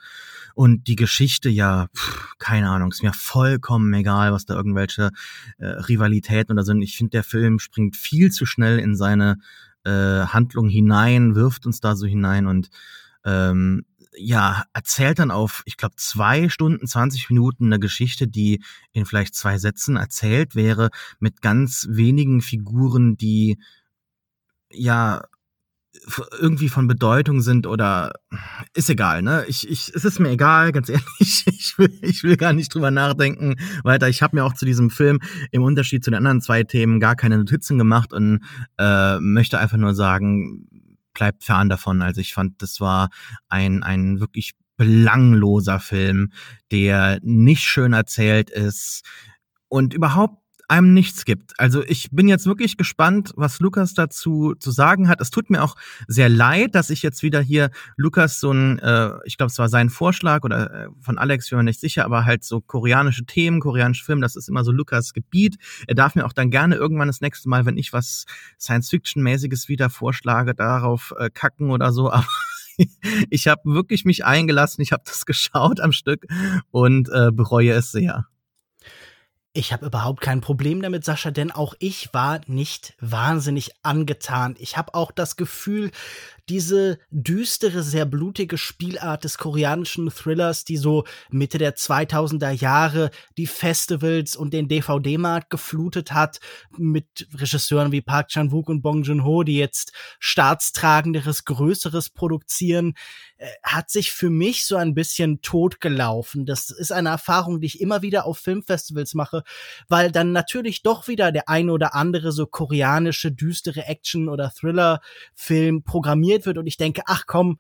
Und die Geschichte, ja, pff, keine Ahnung, ist mir vollkommen egal, was da irgendwelche äh, Rivalitäten oder so. Ich finde, der Film springt viel zu schnell in seine äh, Handlung hinein, wirft uns da so hinein und ähm, ja, erzählt dann auf, ich glaube, zwei Stunden, 20 Minuten eine Geschichte, die in vielleicht zwei Sätzen erzählt wäre, mit ganz wenigen Figuren, die ja irgendwie von Bedeutung sind oder ist egal, ne? Ich, ich, es ist mir egal, ganz ehrlich. Ich will, ich will gar nicht drüber nachdenken weiter. Ich habe mir auch zu diesem Film im Unterschied zu den anderen zwei Themen gar keine Notizen gemacht und äh, möchte einfach nur sagen, bleibt fern davon. Also ich fand, das war ein, ein wirklich belangloser Film, der nicht schön erzählt ist und überhaupt einem nichts gibt. Also ich bin jetzt wirklich gespannt, was Lukas dazu zu sagen hat. Es tut mir auch sehr leid, dass ich jetzt wieder hier Lukas so ein, äh, ich glaube, es war sein Vorschlag oder äh, von Alex, bin mir nicht sicher, aber halt so koreanische Themen, koreanische Filme, das ist immer so Lukas Gebiet. Er darf mir auch dann gerne irgendwann das nächste Mal, wenn ich was Science-Fiction-mäßiges wieder vorschlage, darauf äh, kacken oder so. Aber ich habe wirklich mich eingelassen, ich habe das geschaut am Stück und äh, bereue es sehr. Ich habe überhaupt kein Problem damit, Sascha, denn auch ich war nicht wahnsinnig angetan. Ich habe auch das Gefühl, diese düstere, sehr blutige Spielart des koreanischen Thrillers, die so Mitte der 2000er Jahre die Festivals und den DVD-Markt geflutet hat, mit Regisseuren wie Park Chan-wook und Bong Joon-ho, die jetzt staatstragenderes, größeres produzieren, äh, hat sich für mich so ein bisschen totgelaufen. Das ist eine Erfahrung, die ich immer wieder auf Filmfestivals mache, weil dann natürlich doch wieder der eine oder andere so koreanische, düstere Action- oder Thriller-Film programmiert inszeniert wird und ich denke, ach komm,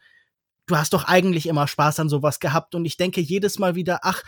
du hast doch eigentlich immer Spaß an sowas gehabt und ich denke jedes Mal wieder, ach,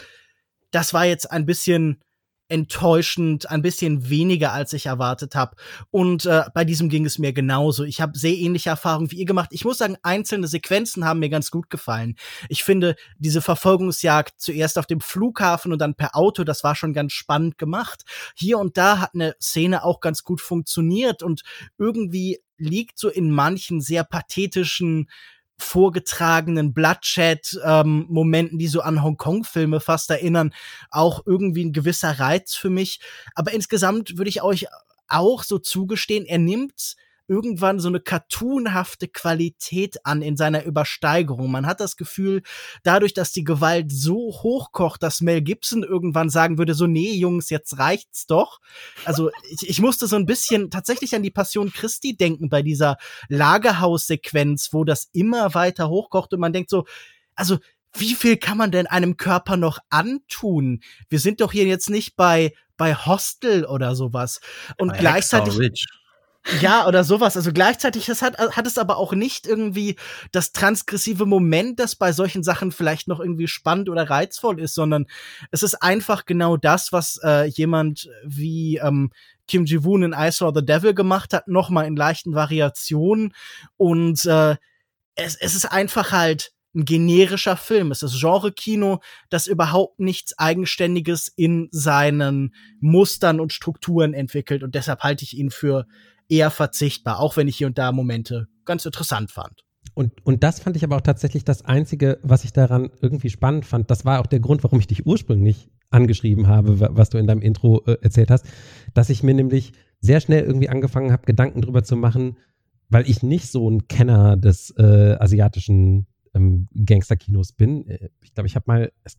das war jetzt ein bisschen enttäuschend, ein bisschen weniger als ich erwartet habe. Und äh, bei diesem ging es mir genauso. Ich habe sehr ähnliche Erfahrungen wie ihr gemacht. Ich muss sagen, einzelne Sequenzen haben mir ganz gut gefallen. Ich finde diese Verfolgungsjagd zuerst auf dem Flughafen und dann per Auto, das war schon ganz spannend gemacht. Hier und da hat eine Szene auch ganz gut funktioniert und irgendwie liegt so in manchen sehr pathetischen vorgetragenen Bloodshed-Momenten, ähm, die so an Hongkong-Filme fast erinnern, auch irgendwie ein gewisser Reiz für mich. Aber insgesamt würde ich euch auch so zugestehen, er nimmt irgendwann so eine cartoonhafte Qualität an in seiner Übersteigerung. Man hat das Gefühl, dadurch, dass die Gewalt so hochkocht, dass Mel Gibson irgendwann sagen würde, so, nee, Jungs, jetzt reicht's doch. Also ich, ich musste so ein bisschen tatsächlich an die Passion Christi denken bei dieser Lagerhaussequenz, wo das immer weiter hochkocht und man denkt so, also wie viel kann man denn einem Körper noch antun? Wir sind doch hier jetzt nicht bei bei Hostel oder sowas. Und bei gleichzeitig ja, oder sowas. Also gleichzeitig das hat, hat es aber auch nicht irgendwie das transgressive Moment, das bei solchen Sachen vielleicht noch irgendwie spannend oder reizvoll ist, sondern es ist einfach genau das, was äh, jemand wie ähm, Kim Ji-woon in I Saw the Devil gemacht hat, nochmal in leichten Variationen. Und äh, es, es ist einfach halt ein generischer Film. Es ist Genre-Kino, das überhaupt nichts Eigenständiges in seinen Mustern und Strukturen entwickelt. Und deshalb halte ich ihn für eher verzichtbar, auch wenn ich hier und da Momente ganz interessant fand. Und, und das fand ich aber auch tatsächlich das Einzige, was ich daran irgendwie spannend fand. Das war auch der Grund, warum ich dich ursprünglich angeschrieben habe, was du in deinem Intro äh, erzählt hast, dass ich mir nämlich sehr schnell irgendwie angefangen habe, Gedanken drüber zu machen, weil ich nicht so ein Kenner des äh, asiatischen ähm, Gangsterkinos bin. Äh, ich glaube, ich habe mal, es,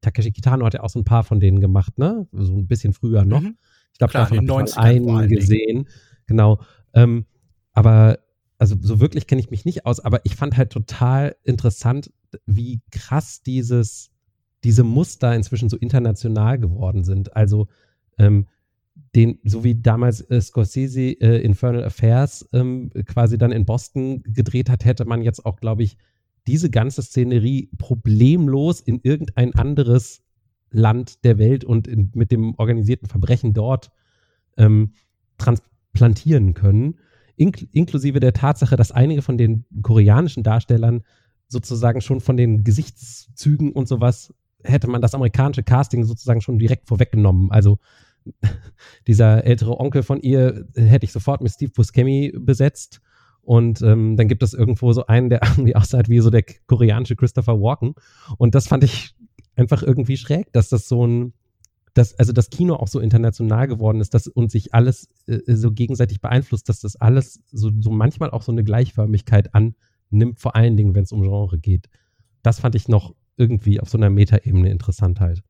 Takeshi Kitano hat ja auch so ein paar von denen gemacht, ne? So ein bisschen früher noch. Mhm. Ich glaube, davon habe ich einen gesehen. Genau. Ähm, aber also so wirklich kenne ich mich nicht aus, aber ich fand halt total interessant, wie krass dieses, diese Muster inzwischen so international geworden sind. Also ähm, den, so wie damals äh, Scorsese äh, Infernal Affairs ähm, quasi dann in Boston gedreht hat, hätte man jetzt auch, glaube ich, diese ganze Szenerie problemlos in irgendein anderes Land der Welt und in, mit dem organisierten Verbrechen dort ähm, trans plantieren können, ink inklusive der Tatsache, dass einige von den koreanischen Darstellern sozusagen schon von den Gesichtszügen und sowas hätte man das amerikanische Casting sozusagen schon direkt vorweggenommen. Also dieser ältere Onkel von ihr hätte ich sofort mit Steve Buscemi besetzt. Und ähm, dann gibt es irgendwo so einen, der irgendwie aussah wie so der koreanische Christopher Walken. Und das fand ich einfach irgendwie schräg, dass das so ein dass also das Kino auch so international geworden ist dass, und sich alles äh, so gegenseitig beeinflusst, dass das alles so, so manchmal auch so eine Gleichförmigkeit annimmt, vor allen Dingen, wenn es um Genre geht. Das fand ich noch irgendwie auf so einer Metaebene interessant halt.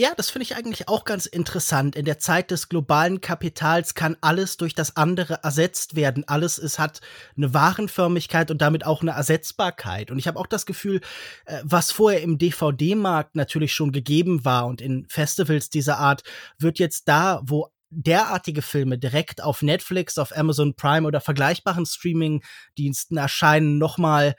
Ja, das finde ich eigentlich auch ganz interessant. In der Zeit des globalen Kapitals kann alles durch das andere ersetzt werden. Alles es hat eine Warenförmigkeit und damit auch eine Ersetzbarkeit. Und ich habe auch das Gefühl, äh, was vorher im DVD-Markt natürlich schon gegeben war und in Festivals dieser Art, wird jetzt da, wo derartige Filme direkt auf Netflix, auf Amazon Prime oder vergleichbaren Streaming-Diensten erscheinen, noch mal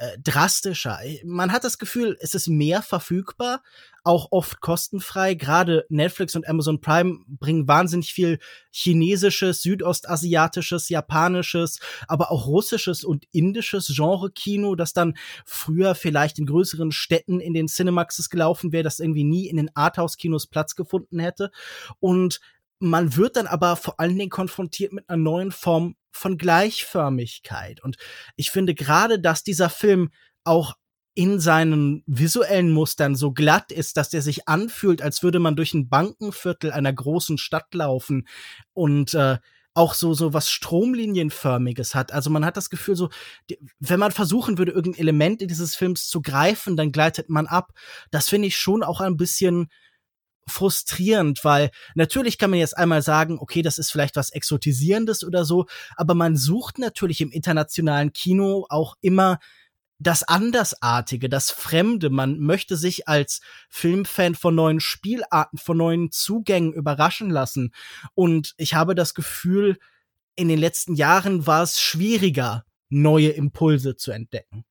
äh, drastischer. Man hat das Gefühl, es ist mehr verfügbar, auch oft kostenfrei. Gerade Netflix und Amazon Prime bringen wahnsinnig viel chinesisches, südostasiatisches, japanisches, aber auch russisches und indisches Genre-Kino, das dann früher vielleicht in größeren Städten in den Cinemaxes gelaufen wäre, das irgendwie nie in den Arthouse-Kinos Platz gefunden hätte. Und man wird dann aber vor allen Dingen konfrontiert mit einer neuen Form von Gleichförmigkeit. Und ich finde gerade, dass dieser Film auch in seinen visuellen Mustern so glatt ist, dass der sich anfühlt, als würde man durch ein Bankenviertel einer großen Stadt laufen und äh, auch so so was stromlinienförmiges hat. Also man hat das Gefühl so, wenn man versuchen würde irgendein Element in dieses Films zu greifen, dann gleitet man ab. Das finde ich schon auch ein bisschen frustrierend, weil natürlich kann man jetzt einmal sagen, okay, das ist vielleicht was Exotisierendes oder so, aber man sucht natürlich im internationalen Kino auch immer das Andersartige, das Fremde. Man möchte sich als Filmfan von neuen Spielarten, von neuen Zugängen überraschen lassen. Und ich habe das Gefühl, in den letzten Jahren war es schwieriger, neue Impulse zu entdecken.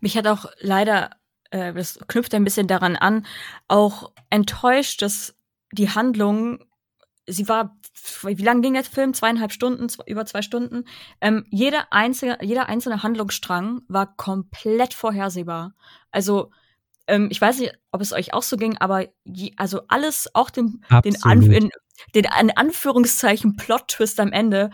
Mich hat auch leider äh, das knüpft ein bisschen daran an, auch enttäuscht, dass die Handlung, sie war, wie lang ging der Film? Zweieinhalb Stunden, über zwei Stunden. Ähm, jeder, einzelne, jeder einzelne Handlungsstrang war komplett vorhersehbar. Also ähm, ich weiß nicht, ob es euch auch so ging, aber je, also alles, auch den, den, An in, den in Anführungszeichen Plot-Twist am Ende,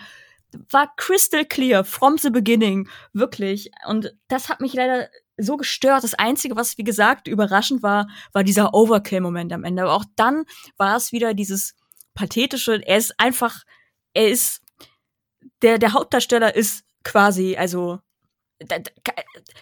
war crystal clear from the beginning, wirklich. Und das hat mich leider so gestört. Das Einzige, was, wie gesagt, überraschend war, war dieser Overkill-Moment am Ende. Aber auch dann war es wieder dieses pathetische, er ist einfach, er ist, der, der Hauptdarsteller ist quasi, also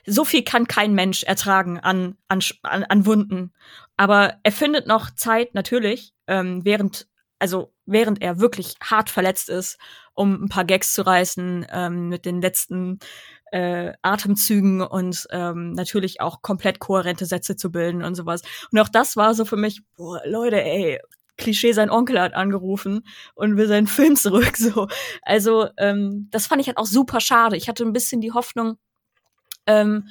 so viel kann kein Mensch ertragen an, an, an Wunden. Aber er findet noch Zeit, natürlich, ähm, während, also während er wirklich hart verletzt ist, um ein paar Gags zu reißen, ähm, mit den letzten äh, Atemzügen und ähm, natürlich auch komplett kohärente Sätze zu bilden und sowas. Und auch das war so für mich, boah, Leute, ey, Klischee, sein Onkel hat angerufen und will seinen Film zurück. So, also ähm, das fand ich halt auch super schade. Ich hatte ein bisschen die Hoffnung, ähm,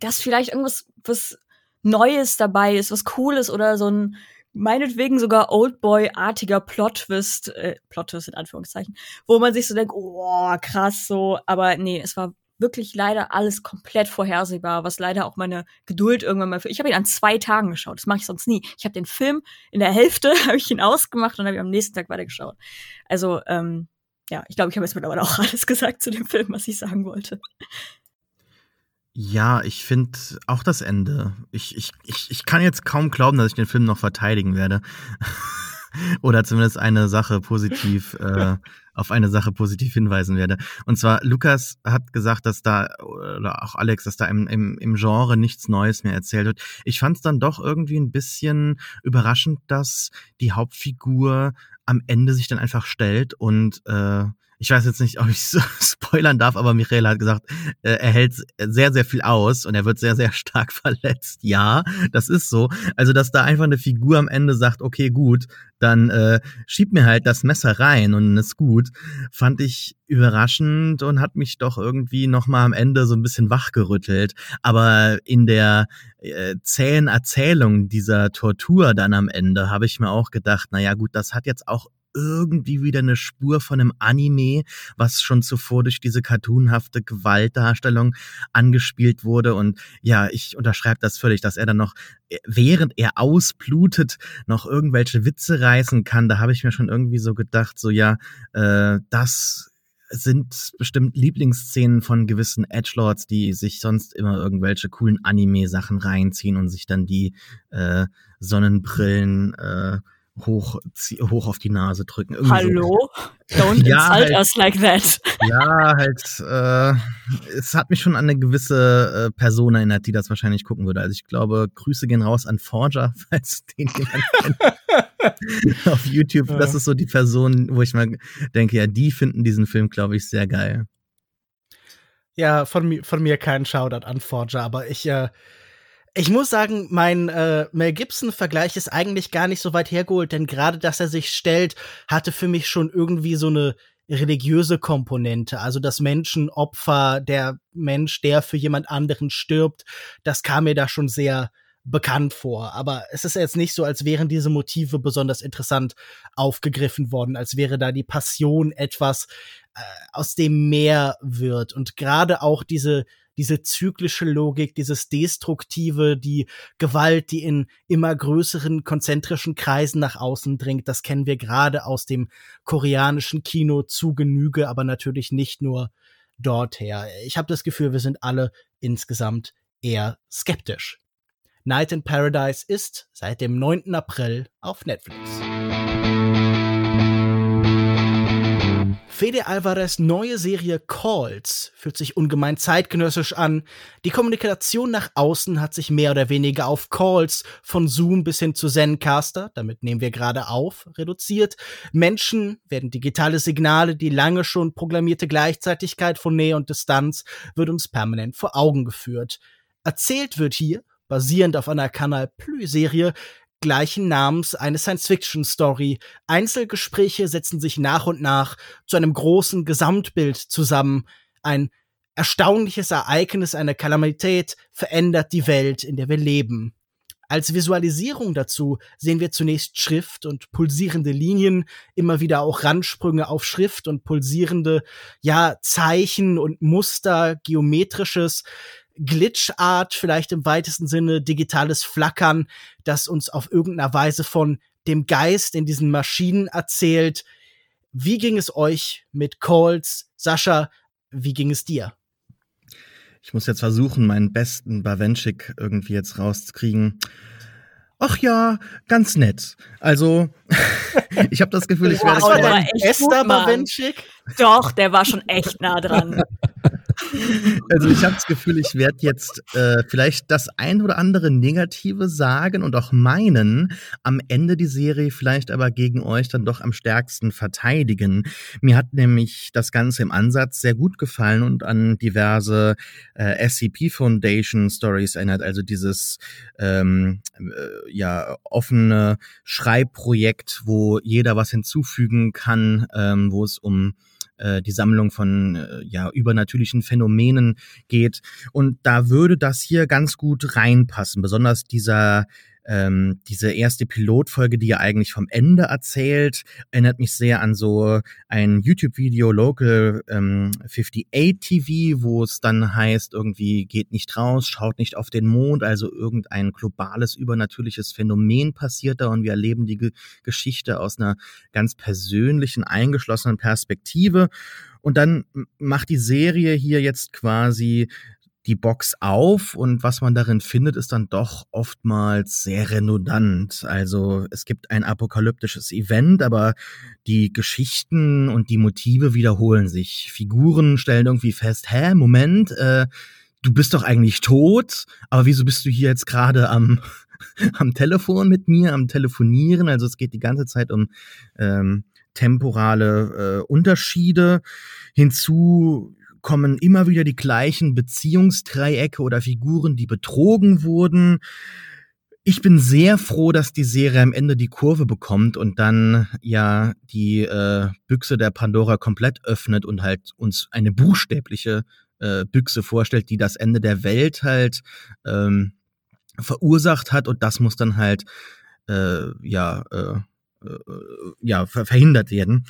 dass vielleicht irgendwas was Neues dabei ist, was Cooles oder so ein meinetwegen sogar Oldboy-artiger Plot-Twist, äh, Plot-Twist in Anführungszeichen, wo man sich so denkt, oh, krass so, aber nee, es war wirklich leider alles komplett vorhersehbar, was leider auch meine Geduld irgendwann mal für. Ich habe ihn an zwei Tagen geschaut, das mache ich sonst nie. Ich habe den Film in der Hälfte habe ich ihn ausgemacht und habe ihn am nächsten Tag weitergeschaut. Also ähm, ja, ich glaube, ich habe jetzt mittlerweile auch alles gesagt zu dem Film, was ich sagen wollte. Ja, ich finde auch das Ende. Ich, ich, ich, ich kann jetzt kaum glauben, dass ich den Film noch verteidigen werde. Oder zumindest eine Sache positiv, äh, auf eine Sache positiv hinweisen werde. Und zwar, Lukas hat gesagt, dass da, oder auch Alex, dass da im, im, im Genre nichts Neues mehr erzählt wird. Ich fand es dann doch irgendwie ein bisschen überraschend, dass die Hauptfigur am Ende sich dann einfach stellt und äh, ich weiß jetzt nicht, ob ich spoilern darf, aber Michael hat gesagt, äh, er hält sehr, sehr viel aus und er wird sehr, sehr stark verletzt. Ja, das ist so. Also, dass da einfach eine Figur am Ende sagt, okay, gut, dann äh, schieb mir halt das Messer rein und ist gut, fand ich überraschend und hat mich doch irgendwie nochmal am Ende so ein bisschen wachgerüttelt. Aber in der äh, zähen Erzählung dieser Tortur dann am Ende habe ich mir auch gedacht, naja gut, das hat jetzt auch irgendwie wieder eine Spur von einem Anime, was schon zuvor durch diese cartoonhafte Gewaltdarstellung angespielt wurde. Und ja, ich unterschreibe das völlig, dass er dann noch, äh, während er ausblutet, noch irgendwelche Witze reißen kann. Da habe ich mir schon irgendwie so gedacht, so ja, äh, das sind bestimmt Lieblingsszenen von gewissen Edgelords, die sich sonst immer irgendwelche coolen Anime-Sachen reinziehen und sich dann die äh, Sonnenbrillen äh, hoch, hoch auf die Nase drücken. Irgendwie Hallo? So. Don't ja, insult halt, us like that. Ja, halt, äh, es hat mich schon an eine gewisse äh, Person erinnert, die das wahrscheinlich gucken würde. Also ich glaube, Grüße gehen raus an Forger, falls den jemand kennt. auf YouTube. Ja. Das ist so die Person, wo ich mal denke, ja, die finden diesen Film, glaube ich, sehr geil. Ja, von, von mir kein Shoutout an Forger, aber ich, äh, ich muss sagen, mein äh, Mel Gibson-Vergleich ist eigentlich gar nicht so weit hergeholt, denn gerade, dass er sich stellt, hatte für mich schon irgendwie so eine religiöse Komponente, also das Menschenopfer, der Mensch, der für jemand anderen stirbt, das kam mir da schon sehr bekannt vor. Aber es ist jetzt nicht so, als wären diese Motive besonders interessant aufgegriffen worden, als wäre da die Passion etwas, äh, aus dem mehr wird. Und gerade auch diese diese zyklische Logik, dieses Destruktive, die Gewalt, die in immer größeren konzentrischen Kreisen nach außen dringt, das kennen wir gerade aus dem koreanischen Kino zu Genüge, aber natürlich nicht nur dorther. Ich habe das Gefühl, wir sind alle insgesamt eher skeptisch. Night in Paradise ist seit dem 9. April auf Netflix. Fede Alvarez neue Serie Calls fühlt sich ungemein zeitgenössisch an. Die Kommunikation nach außen hat sich mehr oder weniger auf Calls von Zoom bis hin zu Zencaster, damit nehmen wir gerade auf, reduziert. Menschen werden digitale Signale, die lange schon programmierte Gleichzeitigkeit von Nähe und Distanz wird uns permanent vor Augen geführt. Erzählt wird hier basierend auf einer Kanal Plus Serie, gleichen Namens eine Science-Fiction-Story. Einzelgespräche setzen sich nach und nach zu einem großen Gesamtbild zusammen. Ein erstaunliches Ereignis, eine Kalamität verändert die Welt, in der wir leben. Als Visualisierung dazu sehen wir zunächst Schrift und pulsierende Linien, immer wieder auch Randsprünge auf Schrift und pulsierende, ja, Zeichen und Muster, geometrisches. Glitch-Art, vielleicht im weitesten Sinne digitales Flackern, das uns auf irgendeiner Weise von dem Geist in diesen Maschinen erzählt. Wie ging es euch mit Calls? Sascha, wie ging es dir? Ich muss jetzt versuchen, meinen besten Bawenschik irgendwie jetzt rauszukriegen. Ach ja, ganz nett. Also, ich habe das Gefühl, ich werde. Der war echt Esther Bawenschik? Doch, der war schon echt nah dran. Also ich habe das Gefühl, ich werde jetzt äh, vielleicht das ein oder andere Negative sagen und auch meinen, am Ende die Serie vielleicht aber gegen euch dann doch am stärksten verteidigen. Mir hat nämlich das Ganze im Ansatz sehr gut gefallen und an diverse äh, SCP Foundation Stories erinnert, also dieses ähm, äh, ja offene Schreibprojekt, wo jeder was hinzufügen kann, ähm, wo es um äh, die Sammlung von äh, ja übernatürlichen Phänomenen geht. Und da würde das hier ganz gut reinpassen, besonders dieser ähm, diese erste Pilotfolge, die ja eigentlich vom Ende erzählt, erinnert mich sehr an so ein YouTube-Video Local ähm, 58 TV, wo es dann heißt, irgendwie geht nicht raus, schaut nicht auf den Mond, also irgendein globales übernatürliches Phänomen passiert da und wir erleben die Ge Geschichte aus einer ganz persönlichen, eingeschlossenen Perspektive. Und dann macht die Serie hier jetzt quasi die Box auf und was man darin findet, ist dann doch oftmals sehr redundant. Also es gibt ein apokalyptisches Event, aber die Geschichten und die Motive wiederholen sich. Figuren stellen irgendwie fest, hä, Moment, äh, du bist doch eigentlich tot, aber wieso bist du hier jetzt gerade am, am Telefon mit mir, am Telefonieren? Also es geht die ganze Zeit um ähm, temporale äh, Unterschiede. Hinzu kommen immer wieder die gleichen Beziehungsdreiecke oder Figuren, die betrogen wurden. Ich bin sehr froh, dass die Serie am Ende die Kurve bekommt und dann ja die äh, Büchse der Pandora komplett öffnet und halt uns eine buchstäbliche äh, Büchse vorstellt, die das Ende der Welt halt ähm, verursacht hat und das muss dann halt äh, ja äh, äh ja verhindert werden.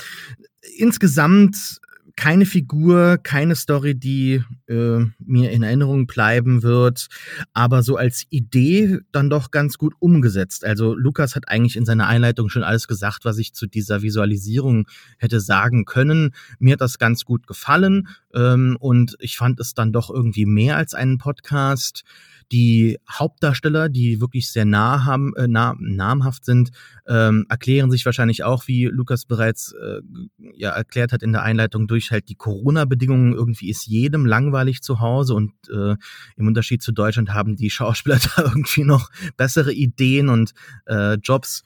Insgesamt keine Figur, keine Story, die äh, mir in Erinnerung bleiben wird, aber so als Idee dann doch ganz gut umgesetzt. Also Lukas hat eigentlich in seiner Einleitung schon alles gesagt, was ich zu dieser Visualisierung hätte sagen können. Mir hat das ganz gut gefallen ähm, und ich fand es dann doch irgendwie mehr als einen Podcast. Die Hauptdarsteller, die wirklich sehr nah haben, äh, nah, namhaft sind, ähm, erklären sich wahrscheinlich auch, wie Lukas bereits äh, ja erklärt hat in der Einleitung, durch halt die Corona-Bedingungen. Irgendwie ist jedem langweilig zu Hause und äh, im Unterschied zu Deutschland haben die Schauspieler da irgendwie noch bessere Ideen und äh, Jobs.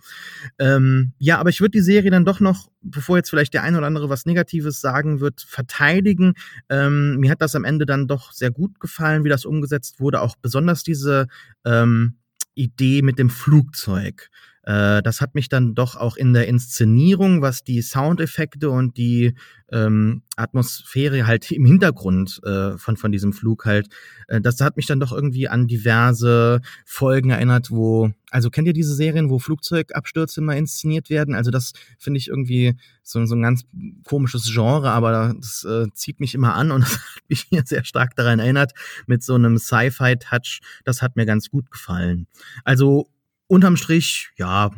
Ähm, ja, aber ich würde die Serie dann doch noch, bevor jetzt vielleicht der eine oder andere was Negatives sagen wird, verteidigen. Ähm, mir hat das am Ende dann doch sehr gut gefallen, wie das umgesetzt wurde, auch besonders diese ähm, Idee mit dem Flugzeug. Äh, das hat mich dann doch auch in der Inszenierung, was die Soundeffekte und die ähm, Atmosphäre halt im Hintergrund äh, von, von diesem Flug halt, äh, das hat mich dann doch irgendwie an diverse Folgen erinnert, wo, also kennt ihr diese Serien, wo Flugzeugabstürze immer inszeniert werden? Also das finde ich irgendwie so, so ein ganz komisches Genre, aber das äh, zieht mich immer an und das hat mich hier sehr stark daran erinnert, mit so einem Sci-Fi-Touch. Das hat mir ganz gut gefallen. Also unterm Strich, ja,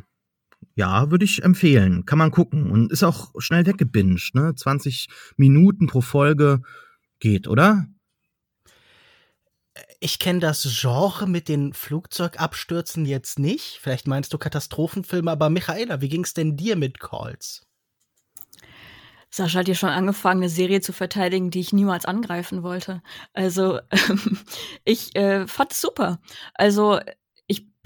ja, würde ich empfehlen. Kann man gucken. Und ist auch schnell weggebinged, ne? 20 Minuten pro Folge geht, oder? Ich kenne das Genre mit den Flugzeugabstürzen jetzt nicht. Vielleicht meinst du Katastrophenfilme, aber Michaela, wie ging's denn dir mit Calls? Sascha hat hier schon angefangen, eine Serie zu verteidigen, die ich niemals angreifen wollte. Also, ähm, ich äh, fand es super. Also,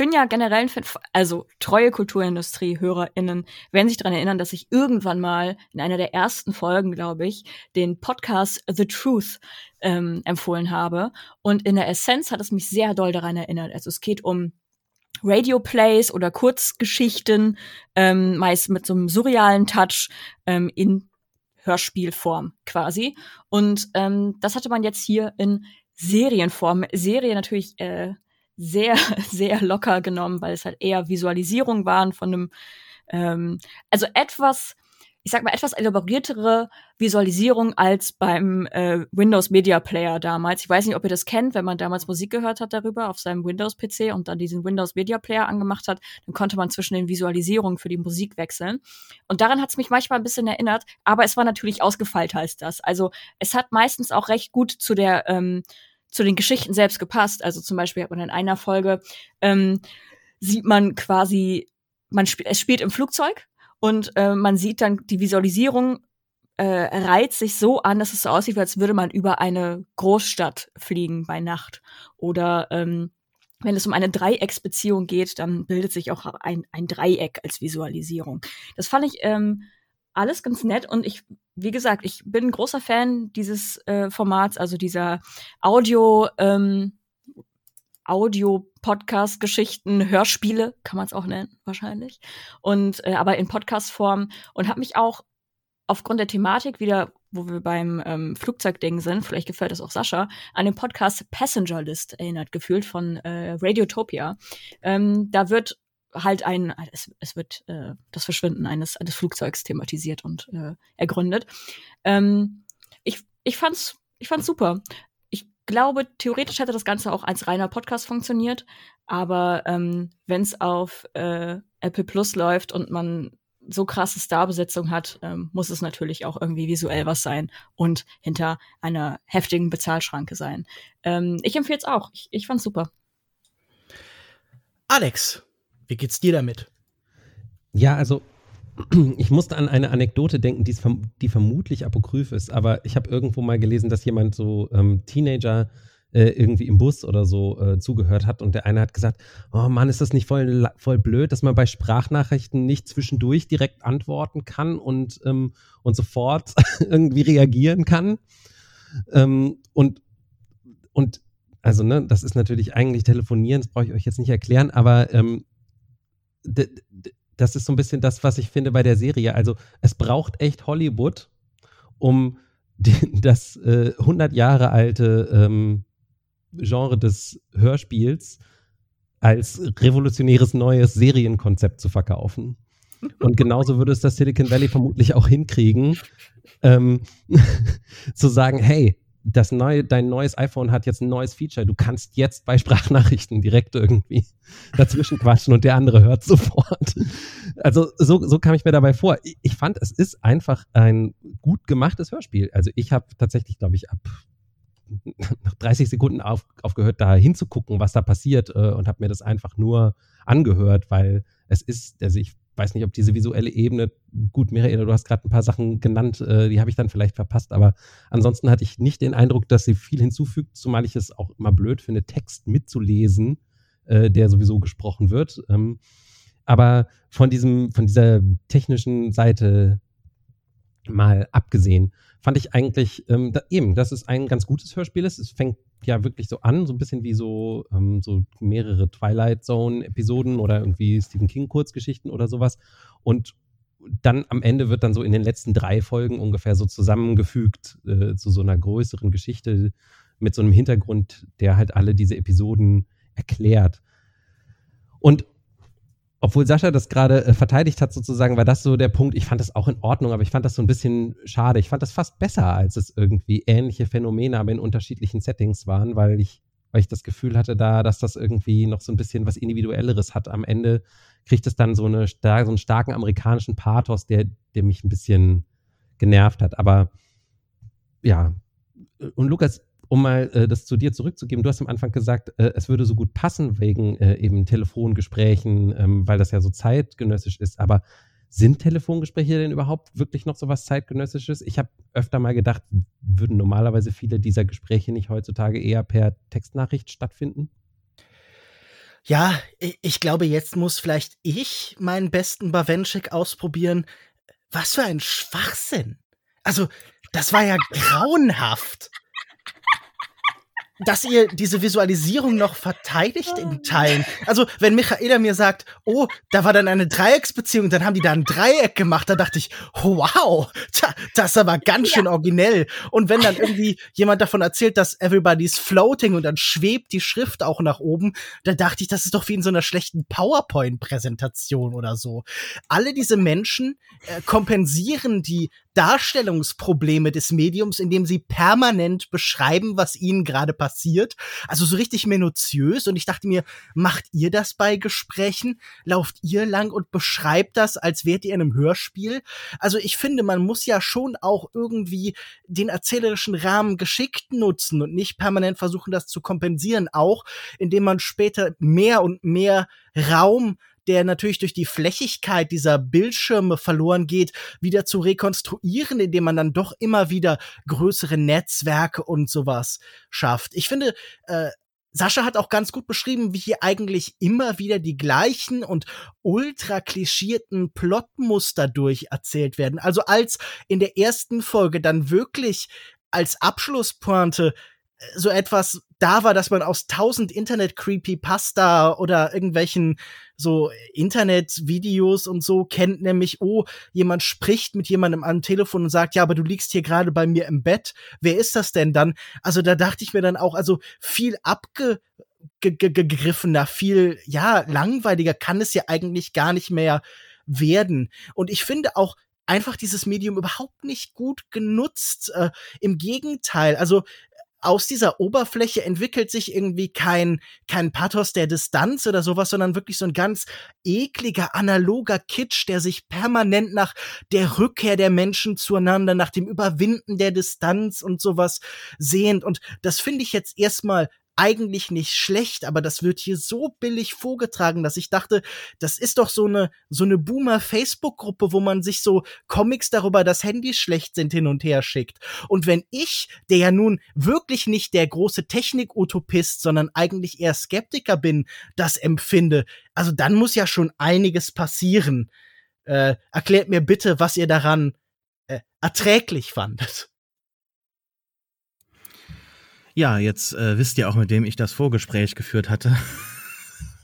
bin ja generell ein Fan, also treue Kulturindustrie-HörerInnen werden sich daran erinnern, dass ich irgendwann mal in einer der ersten Folgen, glaube ich, den Podcast The Truth ähm, empfohlen habe. Und in der Essenz hat es mich sehr doll daran erinnert. Also es geht um Radio-Plays oder Kurzgeschichten, ähm, meist mit so einem surrealen Touch ähm, in Hörspielform quasi. Und ähm, das hatte man jetzt hier in Serienform. Serie natürlich äh, sehr, sehr locker genommen, weil es halt eher Visualisierung waren von einem, ähm, also etwas ich sag mal, etwas elaboriertere Visualisierung als beim äh, Windows Media Player damals. Ich weiß nicht, ob ihr das kennt, wenn man damals Musik gehört hat darüber auf seinem Windows-PC und dann diesen Windows Media Player angemacht hat, dann konnte man zwischen den Visualisierungen für die Musik wechseln. Und daran hat es mich manchmal ein bisschen erinnert, aber es war natürlich ausgefeilter als das. Also es hat meistens auch recht gut zu der ähm, zu den Geschichten selbst gepasst. Also zum Beispiel hat man in einer Folge ähm, sieht man quasi, man spielt, es spielt im Flugzeug und äh, man sieht dann die Visualisierung äh, reizt sich so an, dass es so aussieht, als würde man über eine Großstadt fliegen bei Nacht. Oder ähm, wenn es um eine Dreiecksbeziehung geht, dann bildet sich auch ein, ein Dreieck als Visualisierung. Das fand ich ähm, alles ganz nett und ich, wie gesagt, ich bin ein großer Fan dieses äh, Formats, also dieser Audio, ähm, Audio-Podcast-Geschichten, Hörspiele, kann man es auch nennen, wahrscheinlich. Und äh, aber in Podcast-Form und habe mich auch aufgrund der Thematik wieder, wo wir beim ähm, Flugzeugding sind, vielleicht gefällt das auch Sascha, an den Podcast Passenger List erinnert gefühlt von äh, Radiotopia. Ähm, da wird halt ein, es, es wird äh, das Verschwinden eines, eines Flugzeugs thematisiert und äh, ergründet. Ähm, ich, ich fand's, ich fand's super glaube, theoretisch hätte das Ganze auch als reiner Podcast funktioniert, aber ähm, wenn es auf äh, Apple Plus läuft und man so krasse Starbesetzung hat, ähm, muss es natürlich auch irgendwie visuell was sein und hinter einer heftigen Bezahlschranke sein. Ähm, ich empfehle es auch. Ich, ich fand's super. Alex, wie geht's dir damit? Ja, also ich musste an eine Anekdote denken, die, verm die vermutlich apokryph ist, aber ich habe irgendwo mal gelesen, dass jemand so ähm, Teenager äh, irgendwie im Bus oder so äh, zugehört hat und der eine hat gesagt, oh Mann, ist das nicht voll, voll blöd, dass man bei Sprachnachrichten nicht zwischendurch direkt antworten kann und, ähm, und sofort irgendwie reagieren kann. Ähm, und, und also, ne, das ist natürlich eigentlich telefonieren, das brauche ich euch jetzt nicht erklären, aber ähm, das ist so ein bisschen das, was ich finde bei der Serie. Also es braucht echt Hollywood, um das äh, 100 Jahre alte ähm, Genre des Hörspiels als revolutionäres neues Serienkonzept zu verkaufen. Und genauso würde es das Silicon Valley vermutlich auch hinkriegen, ähm, zu sagen, hey, das neue, dein neues iPhone hat jetzt ein neues Feature. Du kannst jetzt bei Sprachnachrichten direkt irgendwie dazwischen quatschen und der andere hört sofort. Also so, so kam ich mir dabei vor. Ich fand, es ist einfach ein gut gemachtes Hörspiel. Also ich habe tatsächlich, glaube ich, ab nach 30 Sekunden auf, aufgehört, da hinzugucken, was da passiert äh, und habe mir das einfach nur angehört, weil es ist, also ich weiß nicht, ob diese visuelle Ebene, gut, Michaela, du hast gerade ein paar Sachen genannt, äh, die habe ich dann vielleicht verpasst, aber ansonsten hatte ich nicht den Eindruck, dass sie viel hinzufügt, zumal ich es auch immer blöd finde, Text mitzulesen, äh, der sowieso gesprochen wird. Ähm, aber von diesem, von dieser technischen Seite mal abgesehen, fand ich eigentlich ähm, da, eben, dass es ein ganz gutes Hörspiel ist. Es fängt ja wirklich so an, so ein bisschen wie so, ähm, so mehrere Twilight Zone-Episoden oder irgendwie Stephen King-Kurzgeschichten oder sowas. Und dann am Ende wird dann so in den letzten drei Folgen ungefähr so zusammengefügt äh, zu so einer größeren Geschichte mit so einem Hintergrund, der halt alle diese Episoden erklärt. Und obwohl Sascha das gerade äh, verteidigt hat, sozusagen, war das so der Punkt. Ich fand das auch in Ordnung, aber ich fand das so ein bisschen schade. Ich fand das fast besser, als es irgendwie ähnliche Phänomene, aber in unterschiedlichen Settings waren, weil ich, weil ich das Gefühl hatte, da, dass das irgendwie noch so ein bisschen was Individuelleres hat. Am Ende kriegt es dann so, eine, so einen starken amerikanischen Pathos, der, der mich ein bisschen genervt hat. Aber ja. Und Lukas, um mal äh, das zu dir zurückzugeben, du hast am Anfang gesagt, äh, es würde so gut passen wegen äh, eben Telefongesprächen, ähm, weil das ja so zeitgenössisch ist. Aber sind Telefongespräche denn überhaupt wirklich noch so was zeitgenössisches? Ich habe öfter mal gedacht, würden normalerweise viele dieser Gespräche nicht heutzutage eher per Textnachricht stattfinden? Ja, ich glaube, jetzt muss vielleicht ich meinen besten Bawenschik ausprobieren. Was für ein Schwachsinn. Also, das war ja grauenhaft. Dass ihr diese Visualisierung noch verteidigt in Teilen. Also, wenn Michaela mir sagt, oh, da war dann eine Dreiecksbeziehung, dann haben die da ein Dreieck gemacht, da dachte ich, wow, das ist aber ganz schön ja. originell. Und wenn dann irgendwie jemand davon erzählt, dass everybody's floating und dann schwebt die Schrift auch nach oben, da dachte ich, das ist doch wie in so einer schlechten PowerPoint-Präsentation oder so. Alle diese Menschen äh, kompensieren die Darstellungsprobleme des Mediums, indem sie permanent beschreiben, was ihnen gerade passiert. Also so richtig minutiös. Und ich dachte mir, macht ihr das bei Gesprächen? Lauft ihr lang und beschreibt das, als wärt ihr in einem Hörspiel? Also ich finde, man muss ja schon auch irgendwie den erzählerischen Rahmen geschickt nutzen und nicht permanent versuchen, das zu kompensieren, auch indem man später mehr und mehr Raum der natürlich durch die Flächigkeit dieser Bildschirme verloren geht, wieder zu rekonstruieren, indem man dann doch immer wieder größere Netzwerke und sowas schafft. Ich finde, äh, Sascha hat auch ganz gut beschrieben, wie hier eigentlich immer wieder die gleichen und ultra klischierten Plotmuster durcherzählt werden. Also als in der ersten Folge dann wirklich als Abschlusspointe so etwas da war, dass man aus tausend Internet-Creepypasta oder irgendwelchen so Internet-Videos und so kennt, nämlich, oh, jemand spricht mit jemandem am Telefon und sagt, ja, aber du liegst hier gerade bei mir im Bett. Wer ist das denn dann? Also da dachte ich mir dann auch, also viel abgegriffener, viel, ja, langweiliger kann es ja eigentlich gar nicht mehr werden. Und ich finde auch, einfach dieses Medium überhaupt nicht gut genutzt. Äh, Im Gegenteil, also aus dieser Oberfläche entwickelt sich irgendwie kein, kein Pathos der Distanz oder sowas, sondern wirklich so ein ganz ekliger, analoger Kitsch, der sich permanent nach der Rückkehr der Menschen zueinander, nach dem Überwinden der Distanz und sowas sehnt. Und das finde ich jetzt erstmal eigentlich nicht schlecht, aber das wird hier so billig vorgetragen, dass ich dachte, das ist doch so eine so eine Boomer Facebook Gruppe, wo man sich so Comics darüber, dass Handys schlecht sind hin und her schickt. Und wenn ich, der ja nun wirklich nicht der große Technik Utopist, sondern eigentlich eher Skeptiker bin, das empfinde, also dann muss ja schon einiges passieren. Äh, erklärt mir bitte, was ihr daran äh, erträglich fandet. Ja, jetzt äh, wisst ihr auch, mit dem ich das Vorgespräch geführt hatte.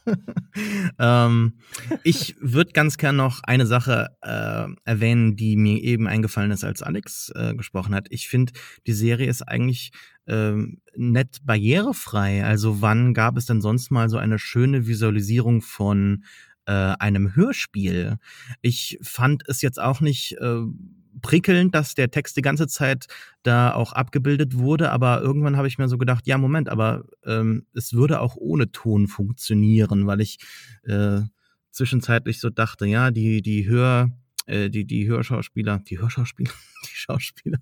ähm, ich würde ganz gern noch eine Sache äh, erwähnen, die mir eben eingefallen ist, als Alex äh, gesprochen hat. Ich finde, die Serie ist eigentlich ähm, nett barrierefrei. Also wann gab es denn sonst mal so eine schöne Visualisierung von äh, einem Hörspiel? Ich fand es jetzt auch nicht äh, prickelnd, dass der Text die ganze Zeit da auch abgebildet wurde, aber irgendwann habe ich mir so gedacht, ja, Moment, aber ähm, es würde auch ohne Ton funktionieren, weil ich äh, zwischenzeitlich so dachte, ja, die, die Hör, äh, die, die Hörschauspieler, die Hörschauspieler, die Schauspieler,